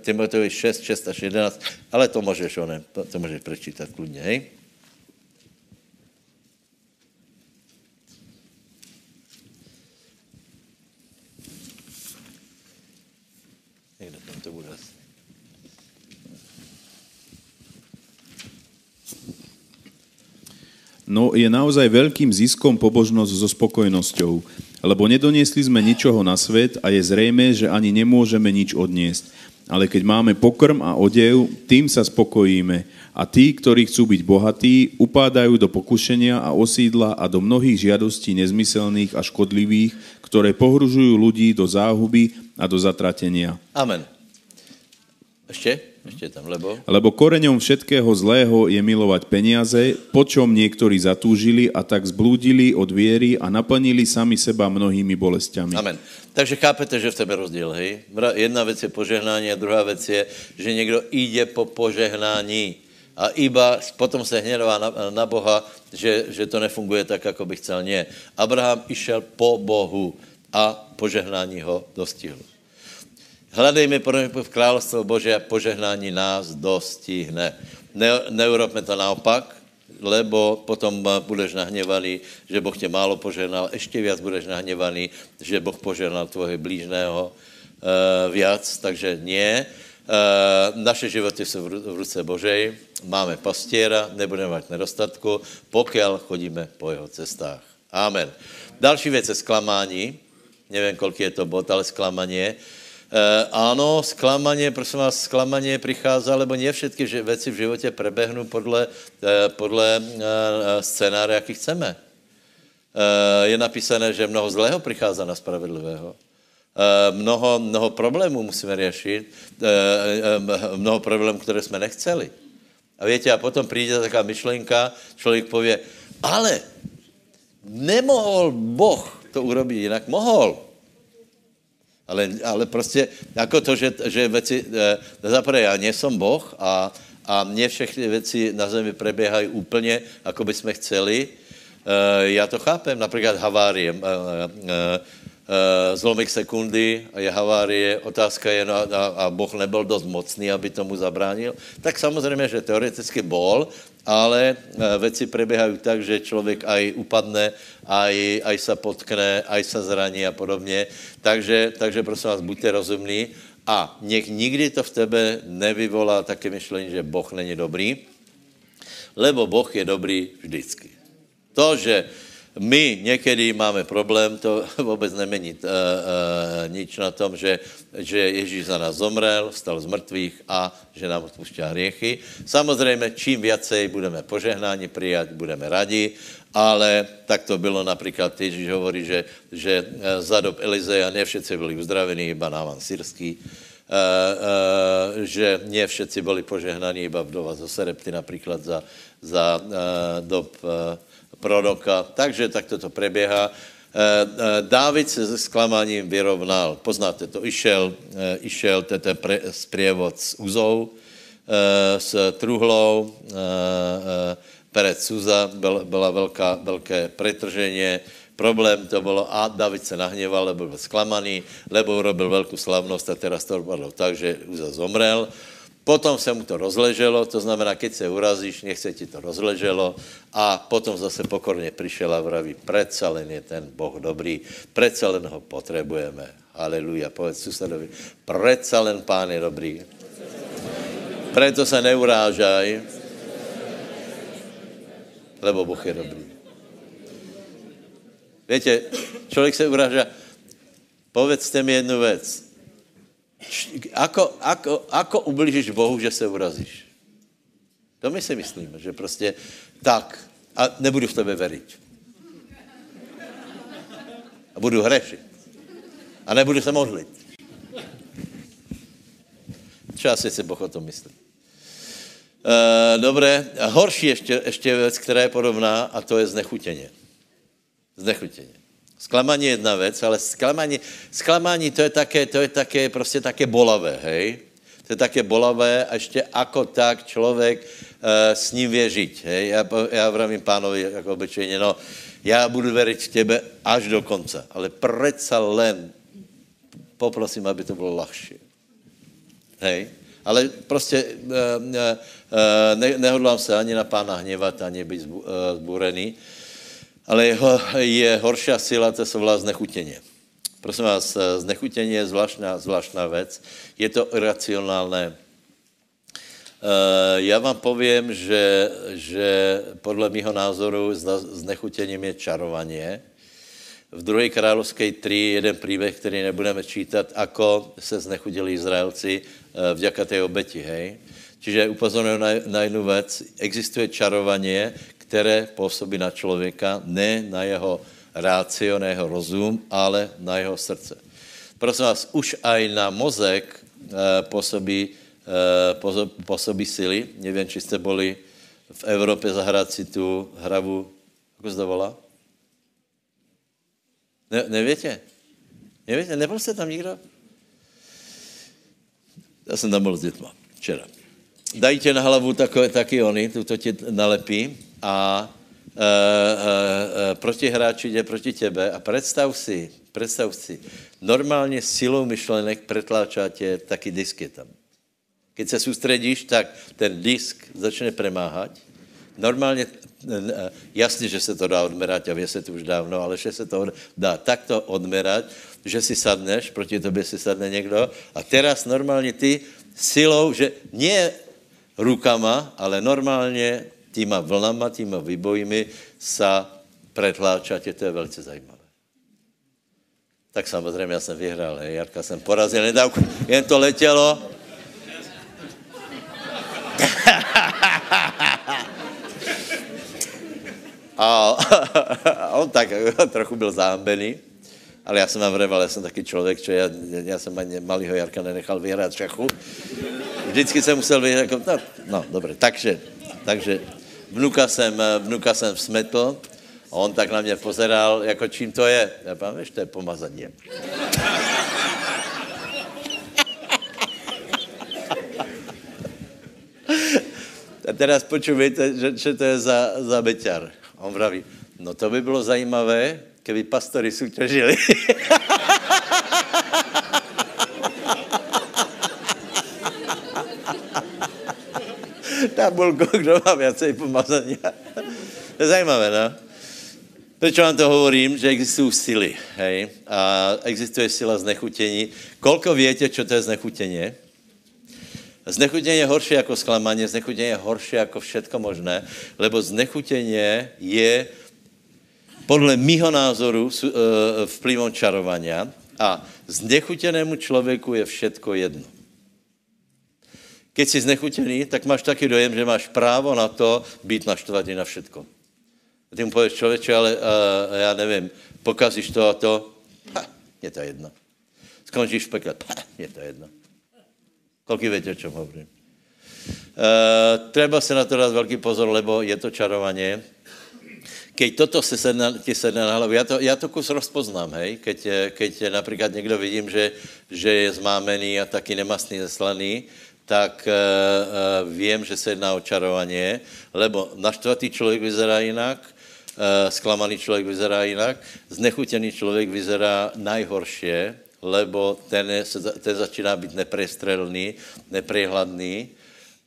Timoteovi 6, 6 až 11, ale to můžeš, one, to, to můžeš prečítat kludně, hej? Někde tam to bude. No je naozaj veľkým ziskom pobožnosť so spokojnosťou, lebo nedoniesli sme ničoho na svet a je zrejme, že ani nemôžeme nič odniesť. Ale keď máme pokrm a odev, tým sa spokojíme. A tí, ktorí chcú byť bohatí, upádajú do pokušenia a osídla a do mnohých žiadostí nezmyselných a škodlivých, ktoré pohružujú ľudí do záhuby a do zatratenia. Amen. Ešte? Ešte tam, lebo? Lebo koreňom všetkého zlého je milovať peniaze, po čom niektorí zatúžili a tak zblúdili od viery a naplnili sami seba mnohými bolestiami. Amen. Takže chápete, že v tebe rozdíl, hej? Jedna věc je požehnání a druhá věc je, že někdo jde po požehnání a iba potom se hnědová na, na Boha, že, že to nefunguje tak, jako by chcel. Nie. Abraham išel po Bohu a požehnání ho dostihlo. Hledejme v královstvo Bože a požehnání nás dostihne. Ne, neurobme to naopak, lebo potom budeš nahněvaný, že Boh tě málo požehnal, ještě víc budeš nahněvaný, že Boh požehnal tvojho blížného uh, viac, takže nie. Uh, naše životy jsou v ruce Božej, máme pastěra, nebudeme mít nedostatku, pokud chodíme po jeho cestách. Amen. Další věc je zklamání. Nevím, kolik je to bod, ale zklamání. E, ano, zklamaně, prosím vás, zklamaně přichází, lebo ne všetky věci v životě prebehnou podle, e, podle e, scénáře, jaký chceme. E, je napísané, že mnoho zlého přichází na spravedlivého. E, mnoho, mnoho problémů musíme řešit, e, e, mnoho problémů, které jsme nechceli. A víte, a potom přijde taková myšlenka, člověk pově, ale nemohl Boh to urobit jinak, mohl. Ale, ale prostě jako to, že, že věci, e, zaprvé já nejsem Boh a, a mě všechny věci na zemi preběhají úplně, jako by jsme chceli. E, já to chápem, například havárie. E, e, zlomik sekundy a je havárie, otázka je, no a, a Boh nebyl dost mocný, aby tomu zabránil, tak samozřejmě, že teoreticky bol, ale věci preběhají tak, že člověk aj upadne, aj, aj se potkne, aj se zraní a podobně. Takže, takže prosím vás, buďte rozumní a nech nikdy to v tebe nevyvolá také myšlení, že Boh není dobrý, lebo Boh je dobrý vždycky. To, že my někdy máme problém, to [LAUGHS] vůbec nemení uh, uh, nič na tom, že, že Ježíš za nás zomrel, vstal z mrtvých a že nám odpušťá hriechy. Samozřejmě, čím viacej budeme požehnáni přijat, budeme radi, ale tak to bylo například, Ježíš hovorí, že, že eh, za dob Elizeja ne všetci byli uzdravení, iba Návan Syrský, Uh, uh, že ne všetci byli požehnaní, iba vdova zo Serepty například za, za uh, dob proroka. Takže takto to preběhá. Eh, eh, Dávid se se zklamáním vyrovnal. Poznáte to, išel, eh, išel tete pre, sprievod s Uzou, s Truhlou, Perec Suza, byl, byla velká, velké pretržení, problém to bylo a David se nahněval, lebo byl zklamaný, lebo urobil velkou slavnost a teraz to bylo tak, že Uza zomrel. Potom se mu to rozleželo, to znamená, keď se urazíš, nech se ti to rozleželo a potom zase pokorně přišel a vraví, predsa len je ten Boh dobrý, predsa len ho potřebujeme. Aleluja, povedz susedovi, predsa len pán je dobrý. Preto se neurážaj, lebo Boh je dobrý. Víte, člověk se urážá, povedzte mi jednu věc, Ako, ako, ako ublížíš Bohu, že se urazíš? To my si myslíme, že prostě tak a nebudu v tebe veriť. A budu hřešit. A nebudu se modlit. Čo asi si Boh o tom myslí? Uh, dobré. A horší ještě, ještě věc, která je podobná, a to je znechutěně. Znechutěně. Zklamání je jedna věc, ale zklamání, zklamání to je také, to je také prostě také bolavé, hej? To je také bolavé a ještě ako tak člověk uh, s ním věřit, hej? Já, já vravím pánovi jako obyčejně, no, já budu věřit v tebe až do konce, ale přece len poprosím, aby to bylo lahší. Hej? Ale prostě uh, uh, ne, nehodlám se ani na pána hněvat, ani být zburený. Uh, ale jeho, je horší síla, to se volá znechutěně. Prosím vás, znechutění je zvláštná, zvláštná věc. Je to iracionálné. Já vám povím, že, že podle mého názoru znechutěním je čarování. V druhé královské 3 jeden příběh, který nebudeme čítat, ako se znechudili Izraelci eh, vďaka té obeti, hej. Čiže upozorňuji na, na jednu věc. Existuje čarování, které působí na člověka, ne na jeho rácio, na jeho rozum, ale na jeho srdce. Prosím vás, už aj na mozek eh, působí, eh, působí sily. Nevím, či jste byli v Evropě zahrát si tu hravu, jak se to volá? Ne, nevětě? Nevětě? Nebyl jste tam nikdo? Já jsem tam byl s dětma včera. Dají tě na hlavu takové, taky oni, to tě nalepí a e, e, e, protihráč jde proti tebe a představ si, představ si, normálně silou myšlenek pretláčá tě taky disk je tam. Když se soustředíš, tak ten disk začne premáhat. Normálně jasně, že se to dá odmerať a vě se to už dávno, ale že se to dá takto odmerať, že si sadneš, proti tobě si sadne někdo a teraz normálně ty silou, že nie rukama, ale normálně týma vlnama, týma vybojmi sa pretláčate, to je velice zajímavé. Tak samozřejmě já jsem vyhrál, hej, Jarka jsem porazil nedávku, jen to letělo. [LAUGHS] A, on tak [LAUGHS] trochu byl zámbený, ale já jsem vám vreval, já jsem taky člověk, čo já, já jsem ani malýho Jarka nenechal vyhrát šachu. Vždycky jsem musel vyhrát, jako, no, no dobré, takže, takže vnuka jsem, vnuka jsem smetl a on tak na mě pozeral, jako čím to je. Já pám, to je pomazaní. [LAUGHS] A teraz počujete, že, že to je za, za beťar. On vraví, no to by bylo zajímavé, keby pastory soutěžili. [LAUGHS] Byl kdo má viacej pomazaní. to je zajímavé, no? Proč vám to hovorím? Že existují síly, hej? A existuje sila znechutění. Kolko větě, co to je znechutění? Znechutění je horší jako zklamání, znechutění je horší jako všetko možné, lebo znechutění je podle mýho názoru eh, vplyvom čarovania a znechutěnému člověku je všetko jedno. Keď jsi znechutěný, tak máš taky dojem, že máš právo na to být naštvatý na všetko. A ty mu pověš, člověče, ale uh, já nevím, pokazíš to a to, ha, je to jedno. Skončíš v pekle, ha, je to jedno. Kolik víte, o čem hovorím? Uh, treba se na to dát velký pozor, lebo je to čarovaně. Keď toto se sedne, ti sedne na hlavu, já to, já to kus rozpoznám, hej, keď, keď například někdo vidím, že, že je zmámený a taky nemastný, zeslaný, tak uh, uh, vím, že se jedná o čarování, lebo naštvatý člověk vyzerá jinak, uh, zklamaný člověk vyzerá jinak, znechutěný člověk vyzerá najhoršie, lebo ten, je, ten začíná být neprestrelný, neprehladný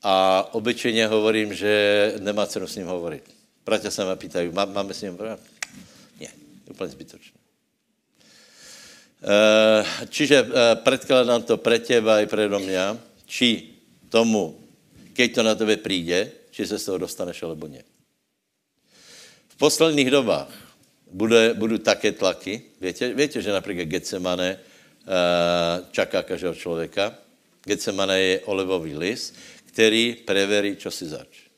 a obyčejně hovorím, že nemá cenu s ním hovorit. Bratia se mě pýtají, má, máme s ním hovorit? Ne, úplně zbytočné. Čiže predkladám to pre teba i predo mňa, či tomu, keď to na tebe přijde, či se z toho dostaneš alebo ne. V posledních dobách bude, budou také tlaky. Víte, víte že například Getsemane Eh, čaká každého člověka. Getsemane je olivový list, který preverí, čo si zač.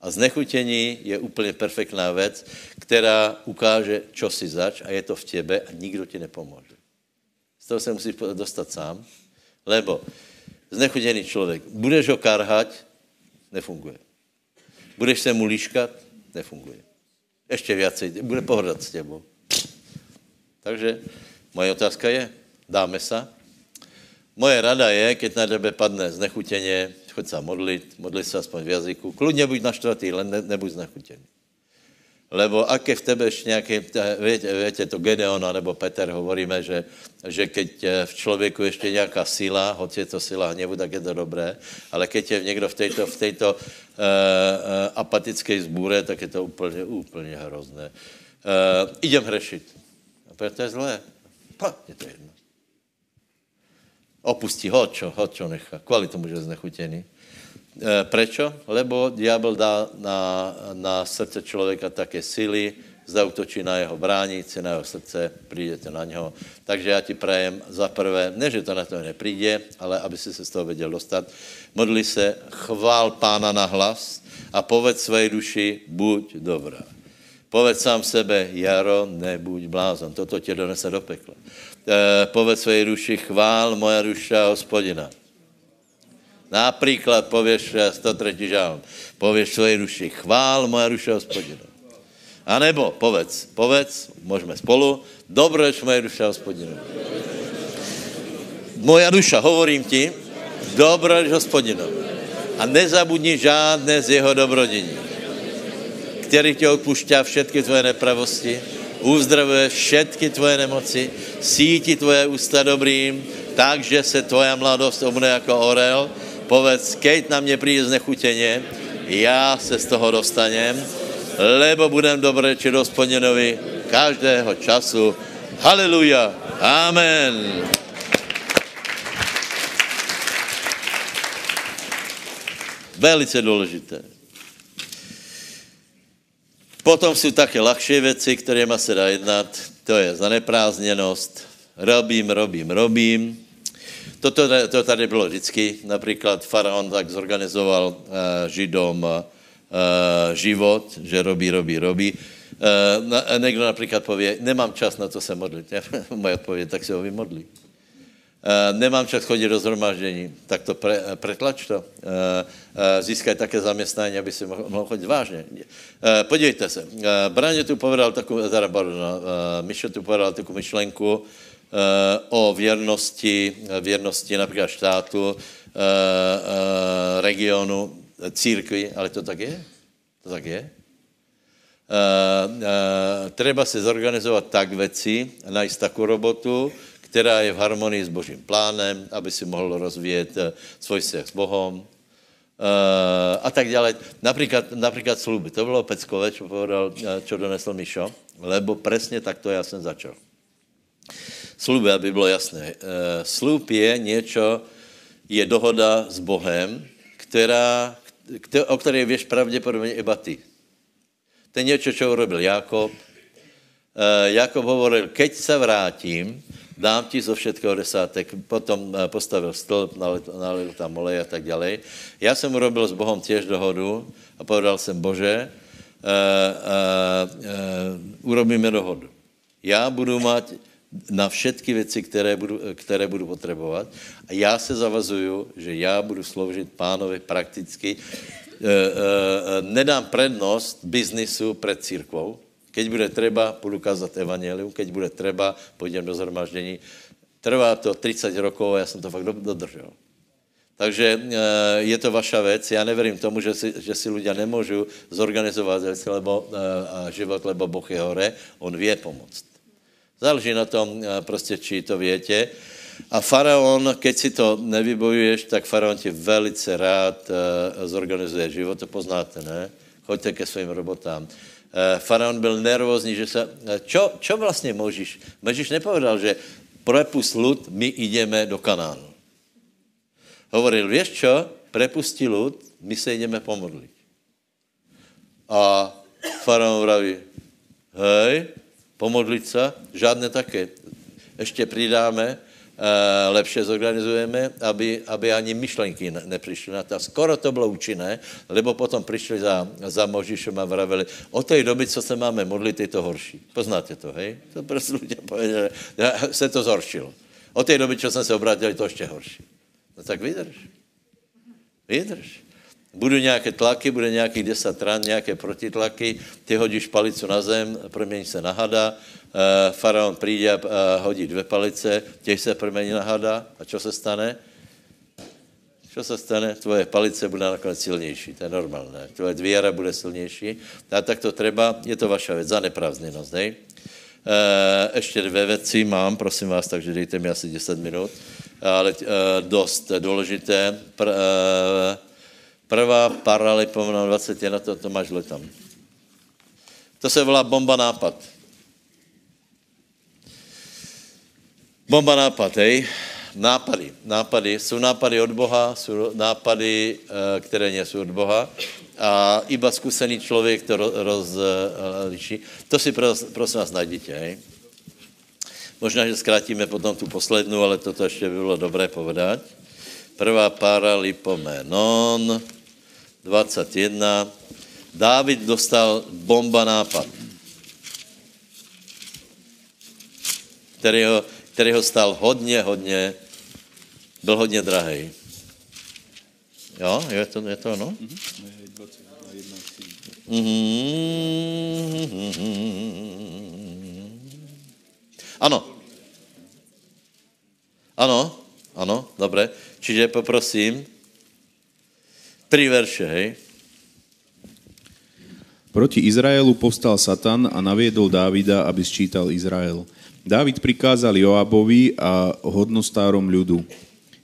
A znechutění je úplně perfektná věc, která ukáže, čo si zač a je to v těbe a nikdo ti nepomůže. Z toho se musíš dostat sám, lebo znechutěný člověk, budeš ho karhať, nefunguje. Budeš se mu líškat, nefunguje. Ještě viacej, bude pohrdat s tebou, Takže moje otázka je, dáme se? Moje rada je, keď na tebe padne znechutěně, choď se modlit, modli se aspoň v jazyku, kludně buď naštvatý, len ne, nebuď znechutěný. Lebo aké v tebe ešte nejaké, viete, viete to Gedeona nebo Peter hovoríme, že, že keď v člověku ještě nějaká sila, hoci je to sila hněvu, tak je to dobré, ale keď je někdo v této, v této uh, apatické zbůre, tak je to úplně, úplně hrozné. Uh, idem hřešit. A to je zlé. Pa, je to jedno. Opustí, ho čo, ho čo nechá. Kvůli tomu, že je znechutěný. E, prečo? Lebo diabol dá na, na srdce člověka také síly, zautočí na jeho bránici, na jeho srdce, přijdete na něho. Takže já ti prajem za prvé, ne, že to na to nepřijde, ale aby si se z toho věděl dostat, modli se, chvál pána na hlas a povedz své duši, buď dobrá. Povedz sám sebe, Jaro, nebuď blázon, toto tě donese do pekla. E, povedz své duši, chvál moja duša hospodina. Například pověš 103. žálm, pověš svoji duši, chvál moja duše hospodina. A nebo povedz, povedz, můžeme spolu, dobroč moje duša hospodina. Moja duša, hovorím ti, dobroč hospodina. A nezabudni žádné z jeho dobrodiní, který tě odpušťá všetky tvoje nepravosti, uzdravuje všetky tvoje nemoci, síti tvoje ústa dobrým, takže se tvoja mladost obne jako orel, povedz, keď na mě přijde znechutěně, já se z toho dostanem, lebo budem či hospodinovi každého času. Haleluja. Amen. Velice důležité. Potom jsou také lahšie věci, kterými se dá jednat. To je zaneprázdněnost. Robím, robím, robím. Toto to tady bylo vždycky. Například faraon tak zorganizoval uh, židom uh, život, že robí, robí, robí. Na, někdo například pově, nemám čas na to se modlit. [LAUGHS] Moje odpověď, tak se ho vymodlí. Nemám čas chodit do zhromaždění, tak to pre, pretlač to. Získaj také zaměstnání, aby si mohl, chodit vážně. Podívejte se, Braně tu povedal takovou, teda, pardon, uh, Mišo tu povedal takovou myšlenku, Eh, o věrnosti, věrnosti například štátu, eh, eh, regionu, církvi, ale to tak je? To tak je? Treba se zorganizovat tak věci, najít takovou robotu, která je v harmonii s Božím plánem, aby si mohl rozvíjet svůj vztah s Bohem, Uh, a tak dále. Například, například sluby. To bylo peckové, čo povedal, čo donesl Mišo, lebo přesně takto já jsem začal sluby, aby bylo jasné. Eh, slub je něco, je dohoda s Bohem, která, o které věš pravděpodobně iba ty. To je něco, co urobil Jakob. Eh, Jakob hovoril, keď se vrátím, dám ti zo všetkého desátek, potom eh, postavil stĺp, nalil, tam olej a tak dále. Já jsem urobil s Bohem těž dohodu a povedal jsem, Bože, uh, uh, uh, urobíme dohodu. Já budu mít na všetky věci, které budu, které budu potřebovat. A já se zavazuju, že já budu sloužit pánovi prakticky. E, e, nedám prednost biznisu před církvou. Keď bude třeba, budu kazat evangelium, keď bude třeba, půjdem do zhromaždění. Trvá to 30 rokov a já jsem to fakt dodržel. Takže je to vaša věc. Já neverím tomu, že si, že si lidé nemůžu zorganizovat lebo, život, lebo Boh je hore. On vie pomoct. Záleží na tom eh, prostě, či to větě. A faraon, keď si to nevybojuješ, tak faraon ti velice rád uh, zorganizuje život, to poznáte, ne? Choďte ke svým robotám. Uh, faraon byl nervózní, že se... Čo, čo vlastně Možíš? Možíš nepovedal, že prepust lud, my jdeme do Kanánu. Hovoril, víš čo? Prepusti lud, my se jdeme pomodlit. A faraon vraví, hej, pomodlit se, žádné také. Ještě přidáme, uh, lepše zorganizujeme, aby, aby ani myšlenky ne, nepřišly na to. Skoro to bylo účinné, lebo potom přišli za, za Možišem a vravili, od té doby, co se máme modlit, je to horší. Poznáte to, hej? To prostě lidé povedali, se to zhoršilo. Od té doby, co jsem se obrátil, je to ještě horší. No tak vydrž. Vydrž. Budou nějaké tlaky, bude nějakých 10 ran, nějaké protitlaky, ty hodíš palicu na zem, promění se na hada, uh, faraon přijde a uh, hodí dvě palice, těž se promění na hada a co se stane? Co se stane? Tvoje palice bude nakonec silnější, to je normálné. Tvoje dvěra bude silnější. A tak to treba, je to vaša věc, za nepravzněnost, hej? Uh, ještě dvě věci mám, prosím vás, takže dejte mi asi 10 minut, ale dost důležité. Pr, prvá paralipovna 21, to, to máš tam. To se volá bomba nápad. Bomba nápad, hej? Nápady. Nápady. Jsou nápady od Boha, jsou nápady, které nejsou od Boha a iba zkušený člověk to rozliší. To si prosím vás najděte, hej? Možná, že zkrátíme potom tu poslednou, ale toto ještě by bylo dobré povedať. Prvá para Lipomenon, 21. Dávid dostal bomba nápad, kterého, kterého stal hodně, hodně, byl hodně drahý. Jo, je to, je to ono? Mm-hmm. Ano. Ano, ano, dobré. Čiže poprosím, tři verše, hej. Proti Izraelu povstal Satan a naviedol Dávida, aby sčítal Izrael. Dávid prikázal Joabovi a hodnostárom ľudu.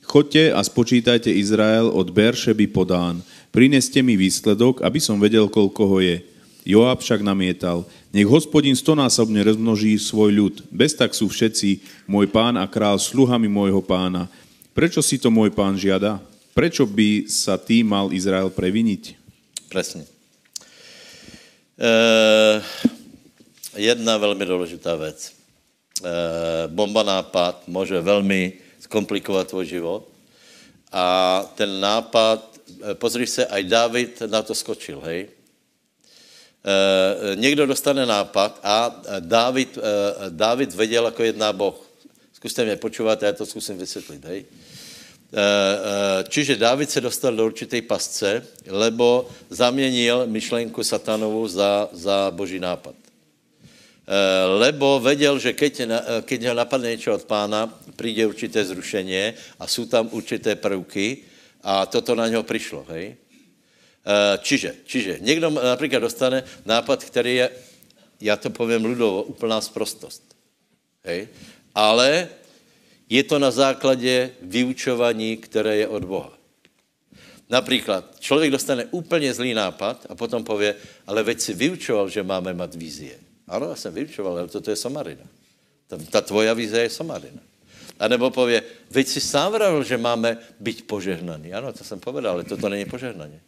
Chodte a spočítajte Izrael od Beršeby podán. Prineste mi výsledok, aby som vedel, koľko ho je. Joab však namietal, nech hospodin stonásobne rozmnoží svoj ľud. Bez tak sú všetci, môj pán a král, sluhami môjho pána. Prečo si to môj pán žiada? Prečo by sa tý mal Izrael previniť? Presne. Uh, jedna velmi důležitá věc. Uh, bomba nápad může velmi zkomplikovat tvůj život a ten nápad Eh, pozri se, aj David na to skočil, hej. E, někdo dostane nápad a David, e, David věděl, jako jedná Boh. Zkuste mě počúvat, já to zkusím vysvětlit, hej. E, čiže David se dostal do určité pasce, lebo zaměnil myšlenku satanovu za, za boží nápad. Lebo věděl, že keď, keď ho napadne něco od pána, přijde určité zrušení a jsou tam určité prvky, a toto na něho přišlo, hej. Čiže, čiže někdo například dostane nápad, který je, já to povím ludovo, úplná sprostost. Hej. Ale je to na základě vyučování, které je od Boha. Například člověk dostane úplně zlý nápad a potom pově, ale veď si vyučoval, že máme mít vízie. Ano, já jsem vyučoval, ale toto je Samarina. Ta, ta tvoja víze je Samarina. A nebo pově, veď si sám vravil, že máme být požehnaní. Ano, to jsem povedal, ale toto není požehnaně.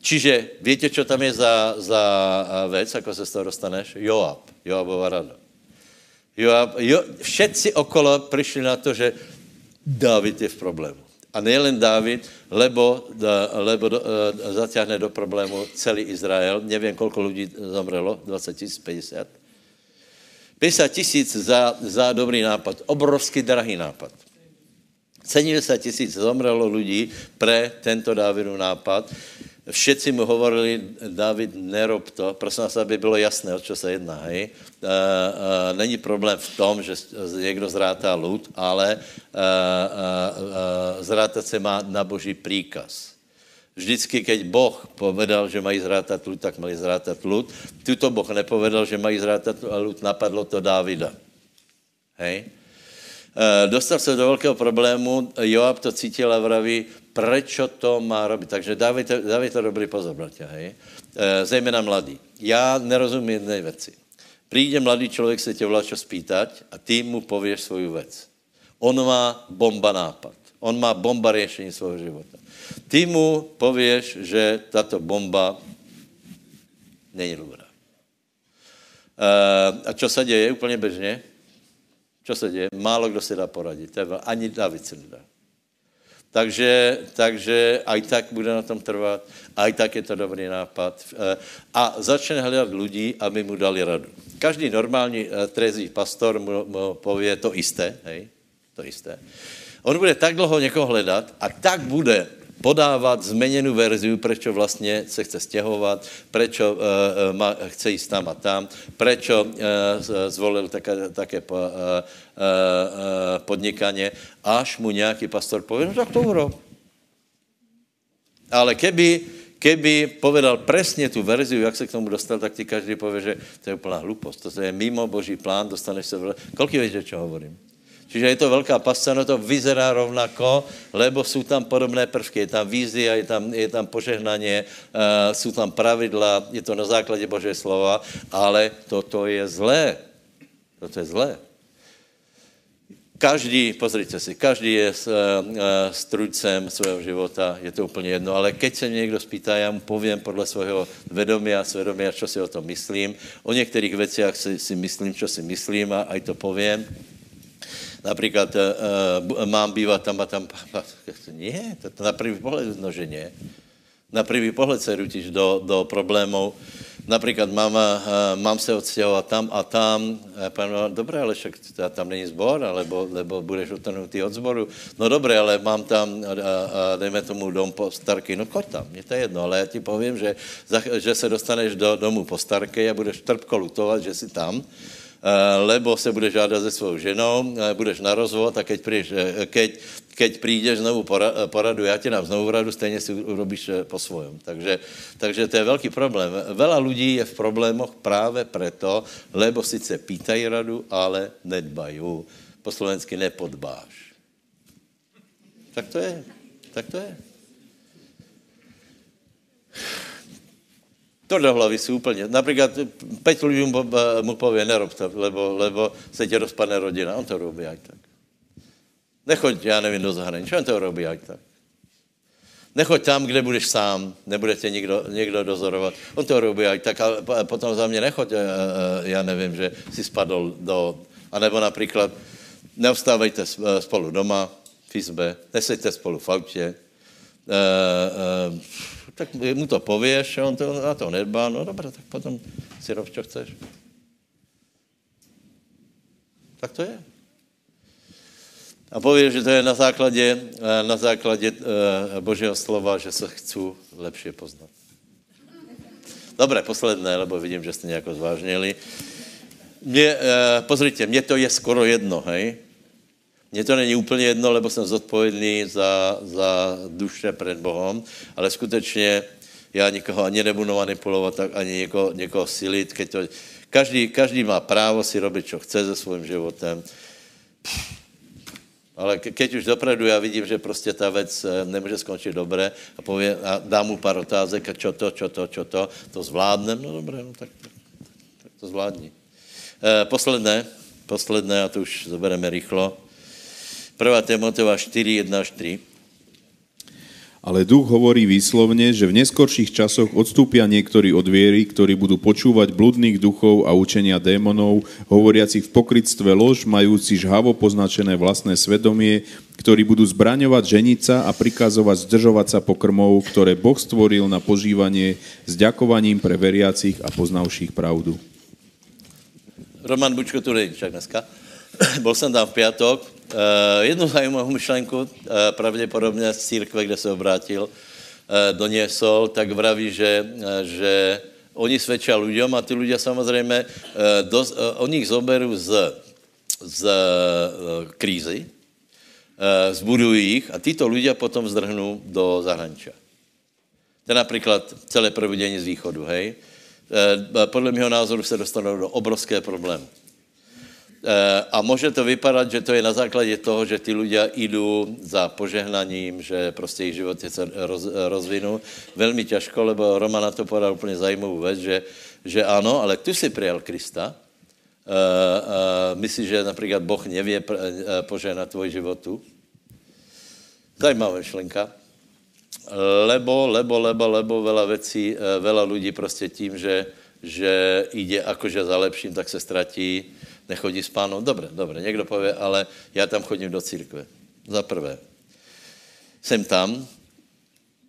Čiže víte, co tam je za, za věc, jako se z toho dostaneš? Joab, Joabova rada. Joab, jo, všetci okolo přišli na to, že David je v problému. A nejen David, lebo, lebo e, zatáhne do problému celý Izrael. Nevím, kolko lidí zomrelo, 20 tisíc, 50. 50 tisíc za, za dobrý nápad. Obrovský drahý nápad. 70 tisíc zomrelo lidí pre tento Dávidův nápad. Všetci mu hovorili, David, nerob to. Prosím vás, aby bylo jasné, o čo se jedná. Hej? E, e, není problém v tom, že někdo zrátá lud, ale e, e, zrátat se má na boží příkaz. Vždycky, keď Boh povedal, že mají zrátat lud, tak mají zrátat lud. Tuto Boh nepovedal, že mají zrátat lud, napadlo to Dávida. Hej? E, dostal se do velkého problému, Joab to cítil a vraví, prečo to má robit. Takže dávajte, dávajte dobrý pozor, bratia, hej? E, zejména mladý. Já nerozumím jedné věci. Přijde mladý člověk se tě volá čo spýtať a ty mu pověš svoju věc. On má bomba nápad. On má bomba řešení svého života. Ty mu pověš, že tato bomba není dobrá. Uh, a co se děje úplně běžně? Co se děje? Málo kdo se dá poradit. Ani David se nedá. Takže, takže aj tak bude na tom trvat, aj tak je to dobrý nápad. Eh, a začne hledat lidí, aby mu dali radu. Každý normální eh, trezí pastor mu, mu pově to isté, hej, to isté. On bude tak dlouho někoho hledat a tak bude podávat zmeněnou verziu, prečo vlastně se chce stěhovat, prečo uh, ma, chce jít tam a tam, prečo uh, zvolil také, také uh, uh, až mu nějaký pastor pově, no tak to urob. Ale keby, keby povedal presně tu verziu, jak se k tomu dostal, tak ti každý pově, že to je úplná hlupost. To je mimo boží plán, dostaneš se... Kolik víš, čo hovorím? Čiže je to velká pasce, no to vyzerá rovnako, lebo jsou tam podobné prvky. Je tam vízia, je tam, je tam požehnaně, uh, jsou tam pravidla, je to na základě Boží slova, ale toto je zlé. Toto je zlé. Každý, pozrite si, každý je s, uh, strujcem svého života, je to úplně jedno, ale keď se mě někdo spýtá, já mu povím podle svého vedomia, svědomia, čo si o tom myslím. O některých věcech si, si myslím, čo si myslím a aj to povím například uh, mám bývat tam a tam. Nie, to, to na první pohled no, že nie. Na první pohled se rutíš do, do problémů. Například mám, uh, mám se odstěhovat tam a tam. A pán, dobré, ale však tam není zbor, alebo, nebo budeš utrhnutý od zboru. No dobré, ale mám tam, a, a, dejme tomu, dom po starky. No choď tam, mě to je jedno, ale já ti povím, že, že se dostaneš do domu po starky a budeš trpko lutovat, že jsi tam Eh, lebo se budeš žádat se svou ženou, eh, budeš na rozvod a keď, príš, eh, keď, keď prídeš znovu poradu, já ti dám znovu radu, stejně si urobíš po svojom. Takže, takže to je velký problém. Vela lidí je v problémoch právě proto, lebo sice pýtají radu, ale nedbají. Po slovensky nepodbáš. Tak to je. Tak to je. To do hlavy si úplně. Například pět mu, mu pově, nerob to, lebo, lebo se tě rozpadne rodina. On to robí aj tak. Nechoď, já nevím, do zahraničí, on to robí aj tak. Nechoď tam, kde budeš sám, nebude tě někdo, někdo dozorovat. On to robí aj tak, a potom za mě nechoď, já nevím, že si spadl do... A nebo například neustávejte spolu doma v izbe, nesejte spolu v autě, tak mu to pověš, on to, na to nedbá, no dobré, tak potom si rob, čo chceš. Tak to je. A pověš, že to je na základě, eh, na základě uh, Božího slova, že se chci lepše poznat. Dobré, posledné, lebo vidím, že jste nějak zvážnili. Mě, uh, pozrite, mně to je skoro jedno, hej? Mně to není úplně jedno, lebo jsem zodpovědný za, za duše před Bohem, ale skutečně já nikoho ani nebudu manipulovat, tak ani někoho, někoho silit. Keď to, každý, každý má právo si robit, co chce se svým životem. Ale keď už dopredu já vidím, že prostě ta věc eh, nemůže skončit dobré a, pově, a dám mu pár otázek a čo to, čo to, čo to, to zvládnem, no dobré, no tak, tak, tak to zvládni. E, posledné, posledné, a to už zobereme rychlo. 1. Timoteva 4, 1 až 3. Ale duch hovorí výslovne, že v neskorších časoch odstúpia niektorí od viery, ktorí budú počúvať bludných duchov a učenia démonov, hovoriacich v pokrytstve lož, majúci žhavo poznačené vlastné svedomie, ktorí budú zbraňovať ženica a prikazovať zdržovať sa pokrmov, ktoré Boh stvoril na požívanie s ďakovaním pre veriacich a poznavších pravdu. Roman Bučko tu však dneska. [CLEARS THROAT] Byl jsem tam v Uh, jednu zajímavou myšlenku, uh, pravděpodobně z církve, kde se obrátil, uh, doniesol, tak vraví, že, že oni svědčí lidem a ty lidé samozřejmě, dos, oni jich zoberou z, z krízy, zbudují jich a tyto lidé potom zdrhnou do zahraničí. To je například celé providění z východu, hej. Podle mého názoru se dostanou do obrovské problémy. Eh, a může to vypadat, že to je na základě toho, že ty lidé jdou za požehnaním, že prostě jejich život se roz, rozvinou. Velmi těžko, lebo Roman na to podal úplně zajímavou věc, že, že ano, ale tu si přijal Krista. Uh, uh, myslíš, že například Boh nevě požehnat tvoj životu? Zajímavá myšlenka. Lebo, lebo, lebo, lebo veľa věcí, veľa lidí prostě tím, že, že jde akože za lepším, tak se ztratí nechodí s pánom. Dobře, dobře, někdo pově, ale já tam chodím do církve. Za prvé, jsem tam,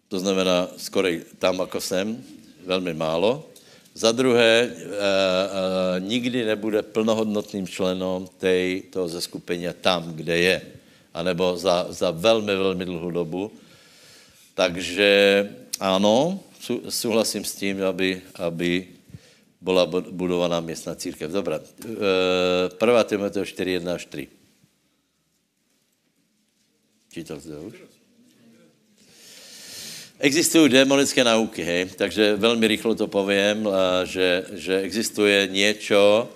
to znamená skoro tam, jako jsem, velmi málo. Za druhé, e, e, nikdy nebude plnohodnotným členem tej, toho zeskupení tam, kde je. A nebo za, za velmi, velmi dlouhou dobu. Takže ano, souhlasím s tím, aby, aby byla budovaná městná církev. Dobrá. 1. Timoteo 4, 1 až 3. Čítal jsi to už? Existují demonické nauky, hej? takže velmi rychle to povím, že, že existuje něco,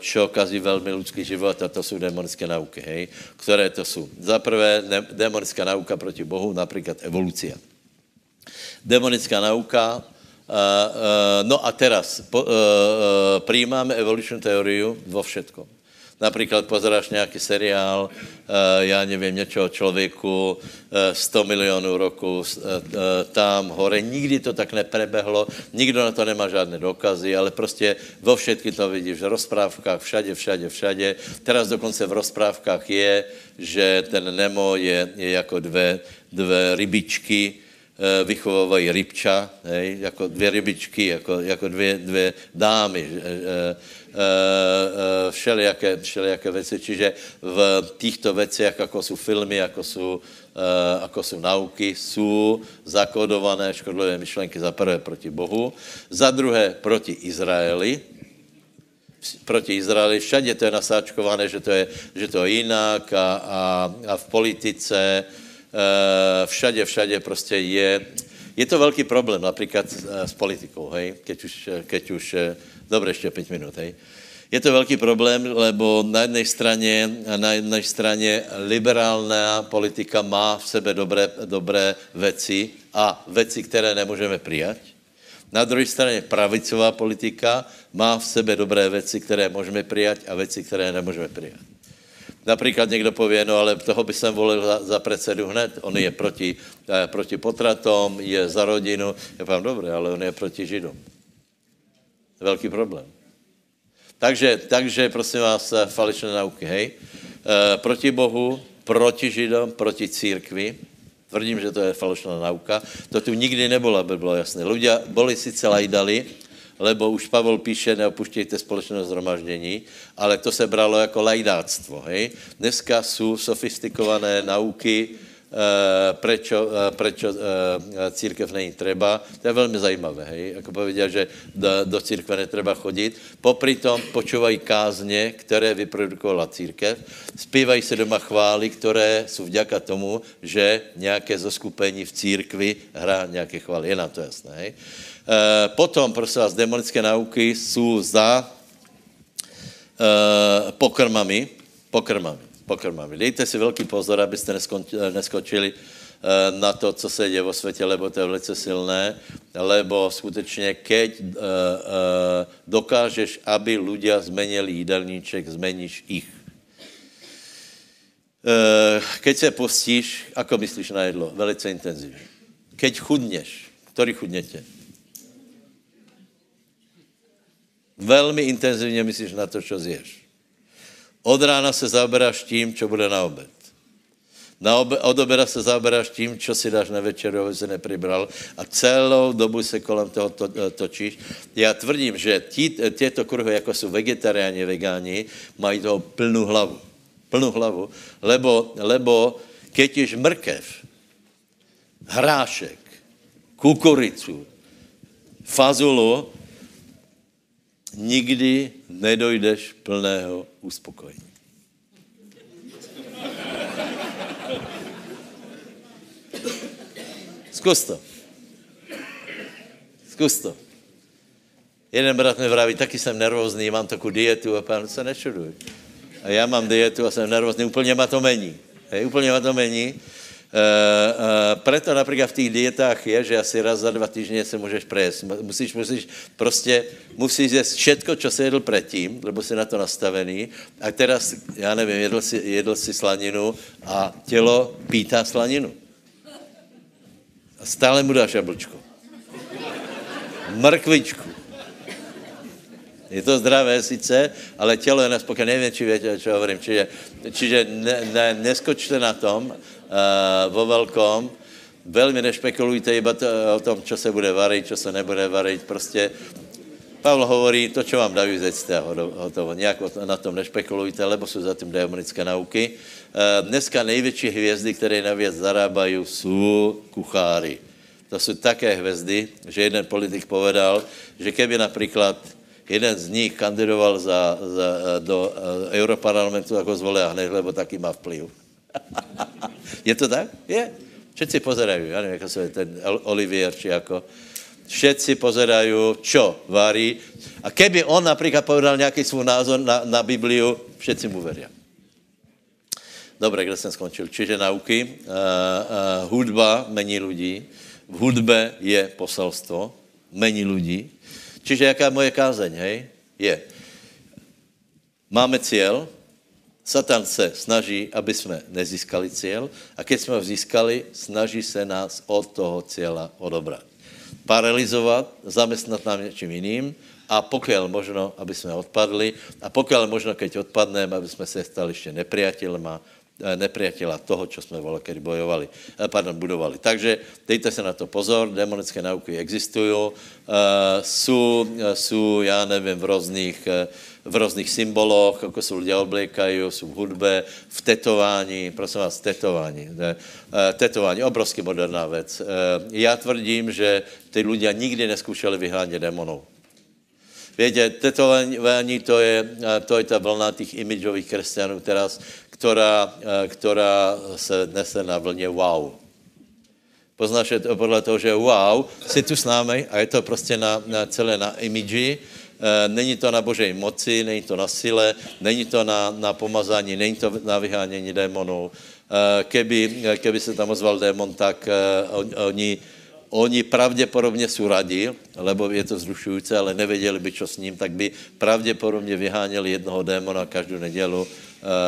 čo kazí velmi lidský život a to jsou demonické nauky, hej? Které to jsou? Za prvé, demonická nauka proti Bohu, například evolucia. Demonická nauka, no a teraz, přijímáme evoluční teoriu vo všetkom. Například pozeráš nějaký seriál, já nevím, něco o člověku, 100 eh, milionů roku tam hore, nikdy to tak neprebehlo, nikdo na to nemá žádné dokazy, ale prostě vo všetky to vidíš v rozprávkách, všade, všade, všade. Teraz dokonce v rozprávkách je, že ten Nemo je, je jako dvě, dvě rybičky, vychovávají rybča, hej, jako dvě rybičky, jako, jako dvě, dvě dámy, Eh, eh, všelijaké, všelijaké věci. Čiže v těchto věcech, jako jsou filmy, jako jsou, eh, jako jsou nauky, jsou zakódované škodlivé myšlenky za prvé proti Bohu, za druhé proti Izraeli, proti Izraeli. Všade to je nasáčkované, že to je, že to je jinak a, a, a v politice, všade, všade prostě je, je to velký problém například s politikou, hej, keď už, keď už Dobre, ještě pět minut, hej. Je to velký problém, lebo na jedné straně, na jedné straně liberálná politika má v sebe dobré, dobré věci a věci, které nemůžeme přijat. Na druhé straně pravicová politika má v sebe dobré věci, které můžeme přijat a věci, které nemůžeme přijat. Například někdo pově, no ale toho by jsem volil za, za predsedu hned. On je proti, eh, proti potratom, je za rodinu. Já vám dobré, ale on je proti Židům. Velký problém. Takže, takže prosím vás, eh, falešné nauky, hej. E, proti Bohu, proti Židom, proti církvi. Tvrdím, že to je falešná nauka. To tu nikdy nebylo, aby bylo jasné. Ľudia boli sice lajdali, lebo už Pavel píše, neopuštějte společné zhromaždění, ale to se bralo jako lajdáctvo, hej. Dneska jsou sofistikované nauky, Eh, prečo, eh, prečo eh, církev není třeba. To je velmi zajímavé, hej? Jako povedia, že do, do církve netreba chodit. Popri tom počúvají kázně, které vyprodukovala církev. Zpívají se doma chvály, které jsou vďaka tomu, že nějaké zoskupení v církvi hrá nějaké chvály. Je nám to jasné, hej? Potom, prosím vás, demonické nauky jsou za pokrmami, pokrmami pokrmami. Dejte si velký pozor, abyste neskočili eh, na to, co se děje vo světě, lebo to je velice silné, lebo skutečně, keď dokážeš, aby ľudia zmenili jídelníček, zmeníš ich. Uh, keď se postíš, ako myslíš na jedlo? Velice intenzivně. Keď chudněš, který chudněte? Velmi intenzivně myslíš na to, co zješ. Od rána se zaberáš tím, co bude na obed. Na obe, od obeda se zaberáš tím, co si dáš na večeru, aby se nepribral a celou dobu se kolem toho to, to, točíš. Já tvrdím, že tí, těto kruhy, jako jsou vegetariáni, vegáni, mají toho plnou hlavu. Plnou hlavu, lebo, lebo ješ mrkev, hrášek, kukuricu, fazulu, nikdy nedojdeš plného uspokojení. Zkus to. Zkus to. Jeden brat mi vraví, taky jsem nervózní, mám takovou dietu a pán se nečuduj. A já mám dietu a jsem nervózní, úplně ma to mení. Hej, úplně ma to mení. Uh, uh, preto například v těch dietách je, že asi raz za dva týdny se můžeš prejet. Musíš, musíš prostě, musíš jíst všetko, co se jedl předtím, lebo jsi na to nastavený. A teraz, já nevím, jedl si, jedl si slaninu a tělo pítá slaninu. A stále mu dáš jablčko. Mrkvičku. Je to zdravé sice, ale tělo je nespokojené. Nevím, či větě, co hovorím. Čiže, čiže ne, ne, neskočte na tom, uh, vo velkom. Velmi nešpekulujte iba to, o tom, co se bude varit, co se nebude varit. Prostě Pavel hovorí, to, čo vám dajú, zecte a hotovo. Nějak na tom nešpekulujte, lebo jsou za tím demonické nauky. Eh, dneska největší hvězdy, které navíc zarábají, jsou kucháry. To jsou také hvězdy, že jeden politik povedal, že keby například jeden z nich kandidoval za, za, eh, do uh, Europarlamentu, jako zvolí hned, lebo taky má vplyv. [LAUGHS] je to tak? Je. Všetci pozerají, já nevím, jako se ten Olivier, či jako. Všetci pozerají, čo varí. A keby on například povedal nějaký svůj názor na, na Bibliu, všetci mu veria. Dobre, kde jsem skončil? Čiže nauky. Uh, uh, hudba mení lidí. V hudbe je poselstvo, mení lidí. Čiže jaká je moje kázeň, hej? Je. Máme cíl, Satan se snaží, aby jsme nezískali cíl a keď jsme ho získali, snaží se nás od toho cíla odobrat. Paralizovat, zamestnat nám něčím jiným a pokud možno, aby jsme odpadli a pokud možno, keď odpadneme, aby jsme se stali ještě nepriateľma, Eh, nepriateľa toho, čo jsme kedy bojovali, eh, pardon, budovali. Takže dejte se na to pozor, demonické nauky existují, jsou, jsou, já nevím, v různých, eh, v různých symboloch, jako se lidé oblékají, jsou v hudbe, v tetování, prosím vás, tetování. Ne? Tetování, obrovsky moderná věc. Já tvrdím, že ty lidé nikdy neskúšeli vyhánět démonů. Víte, tetování to je, to je ta vlna těch imidžových křesťanů teraz, která, eh, která se nese na vlně wow. Poznáš to podle toho, že wow, jsi tu s námi a je to prostě na, na celé na imidži, e, není to na božej moci, není to na sile, není to na, na pomazání, není to na vyhánění démonů. E, keby, keby se tam ozval démon, tak oni, oni pravděpodobně jsou radi, lebo je to vzrušující, ale nevěděli by, co s ním, tak by pravděpodobně vyháněli jednoho démona každou nedělu Eh,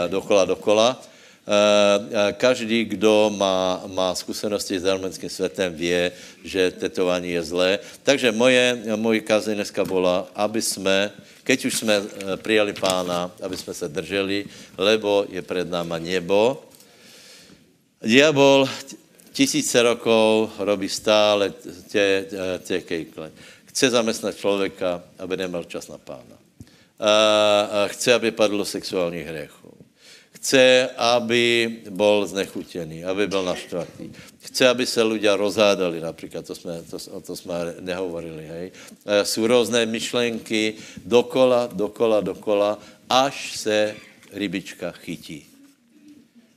dokola, dokola. Eh, každý, kdo má, má zkušenosti s arménským světem, vě, že tetování je zlé. Takže moje, moje kaze dneska byla, aby jsme, keď už jsme eh, přijali pána, aby jsme se drželi, lebo je před náma nebo. Diabol tisíce rokov robí stále tě, tě kejkle. Chce zaměstnat člověka, aby neměl čas na pána. Chce, aby padlo sexuálních hriechů. Chce, aby bol znechutený, aby byl naštvatý. Chce, aby se ľudia rozhádali, například, to jsme, to, o to jsme nehovorili, hej. Jsou různé myšlenky dokola, dokola, dokola, až se rybička chytí.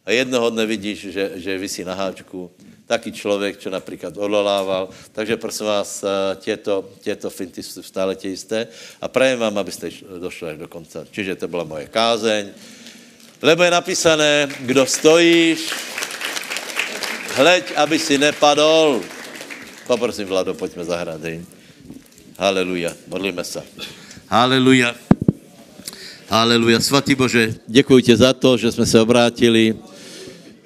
A jednoho dne vidíš, že, že vysí na háčku, taký člověk, čo například odolával. Takže prosím vás, těto, těto finty jsou stále tě jisté a prajem vám, abyste došli až do konce. Čiže to byla moje kázeň. Lebo je napísané, kdo stojíš, hleď, aby si nepadol. Poprosím, Vlado, pojďme zahrát. Hej. Haleluja. Modlíme se. Haleluja. Haleluja. Svatý Bože, děkuji tě za to, že jsme se obrátili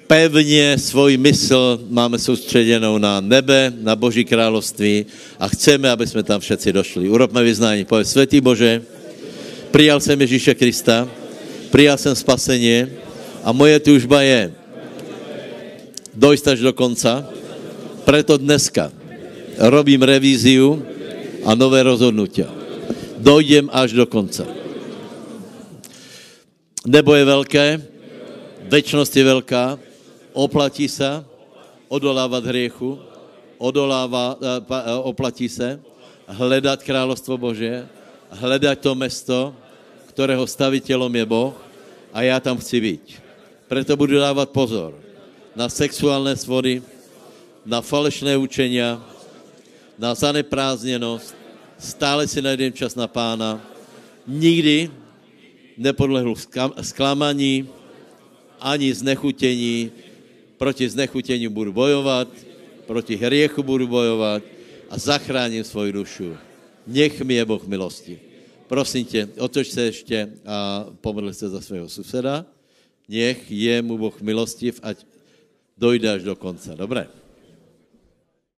pevně svůj mysl máme soustředěnou na nebe, na Boží království a chceme, aby jsme tam všetci došli. Urobme vyznání. Povedz, Světý Bože, přijal jsem Ježíše Krista, Přijal jsem spasení a moje tužba je dojít až do konca. Preto dneska robím revíziu a nové rozhodnutia. Dojdem až do konca. Nebo je velké, večnost je velká, oplatí se odolávat hriechu, odolává, eh, oplatí se hledat královstvo Bože, hledat to mesto, kterého stavitelom je Boh a já tam chci být. Proto budu dávat pozor na sexuální svody, na falešné učenia, na zaneprázdněnost, stále si najdem čas na pána, nikdy nepodlehnu zklamaní, ani znechutení, proti znechutení budu bojovat, proti hriechu budu bojovat a zachráním svoji dušu. Nech mi je Boh milosti. Prosím tě, otoč se ještě a pomodli se za svého suseda. Nech je mu Boh milostiv, ať dojde až do konce. Dobré?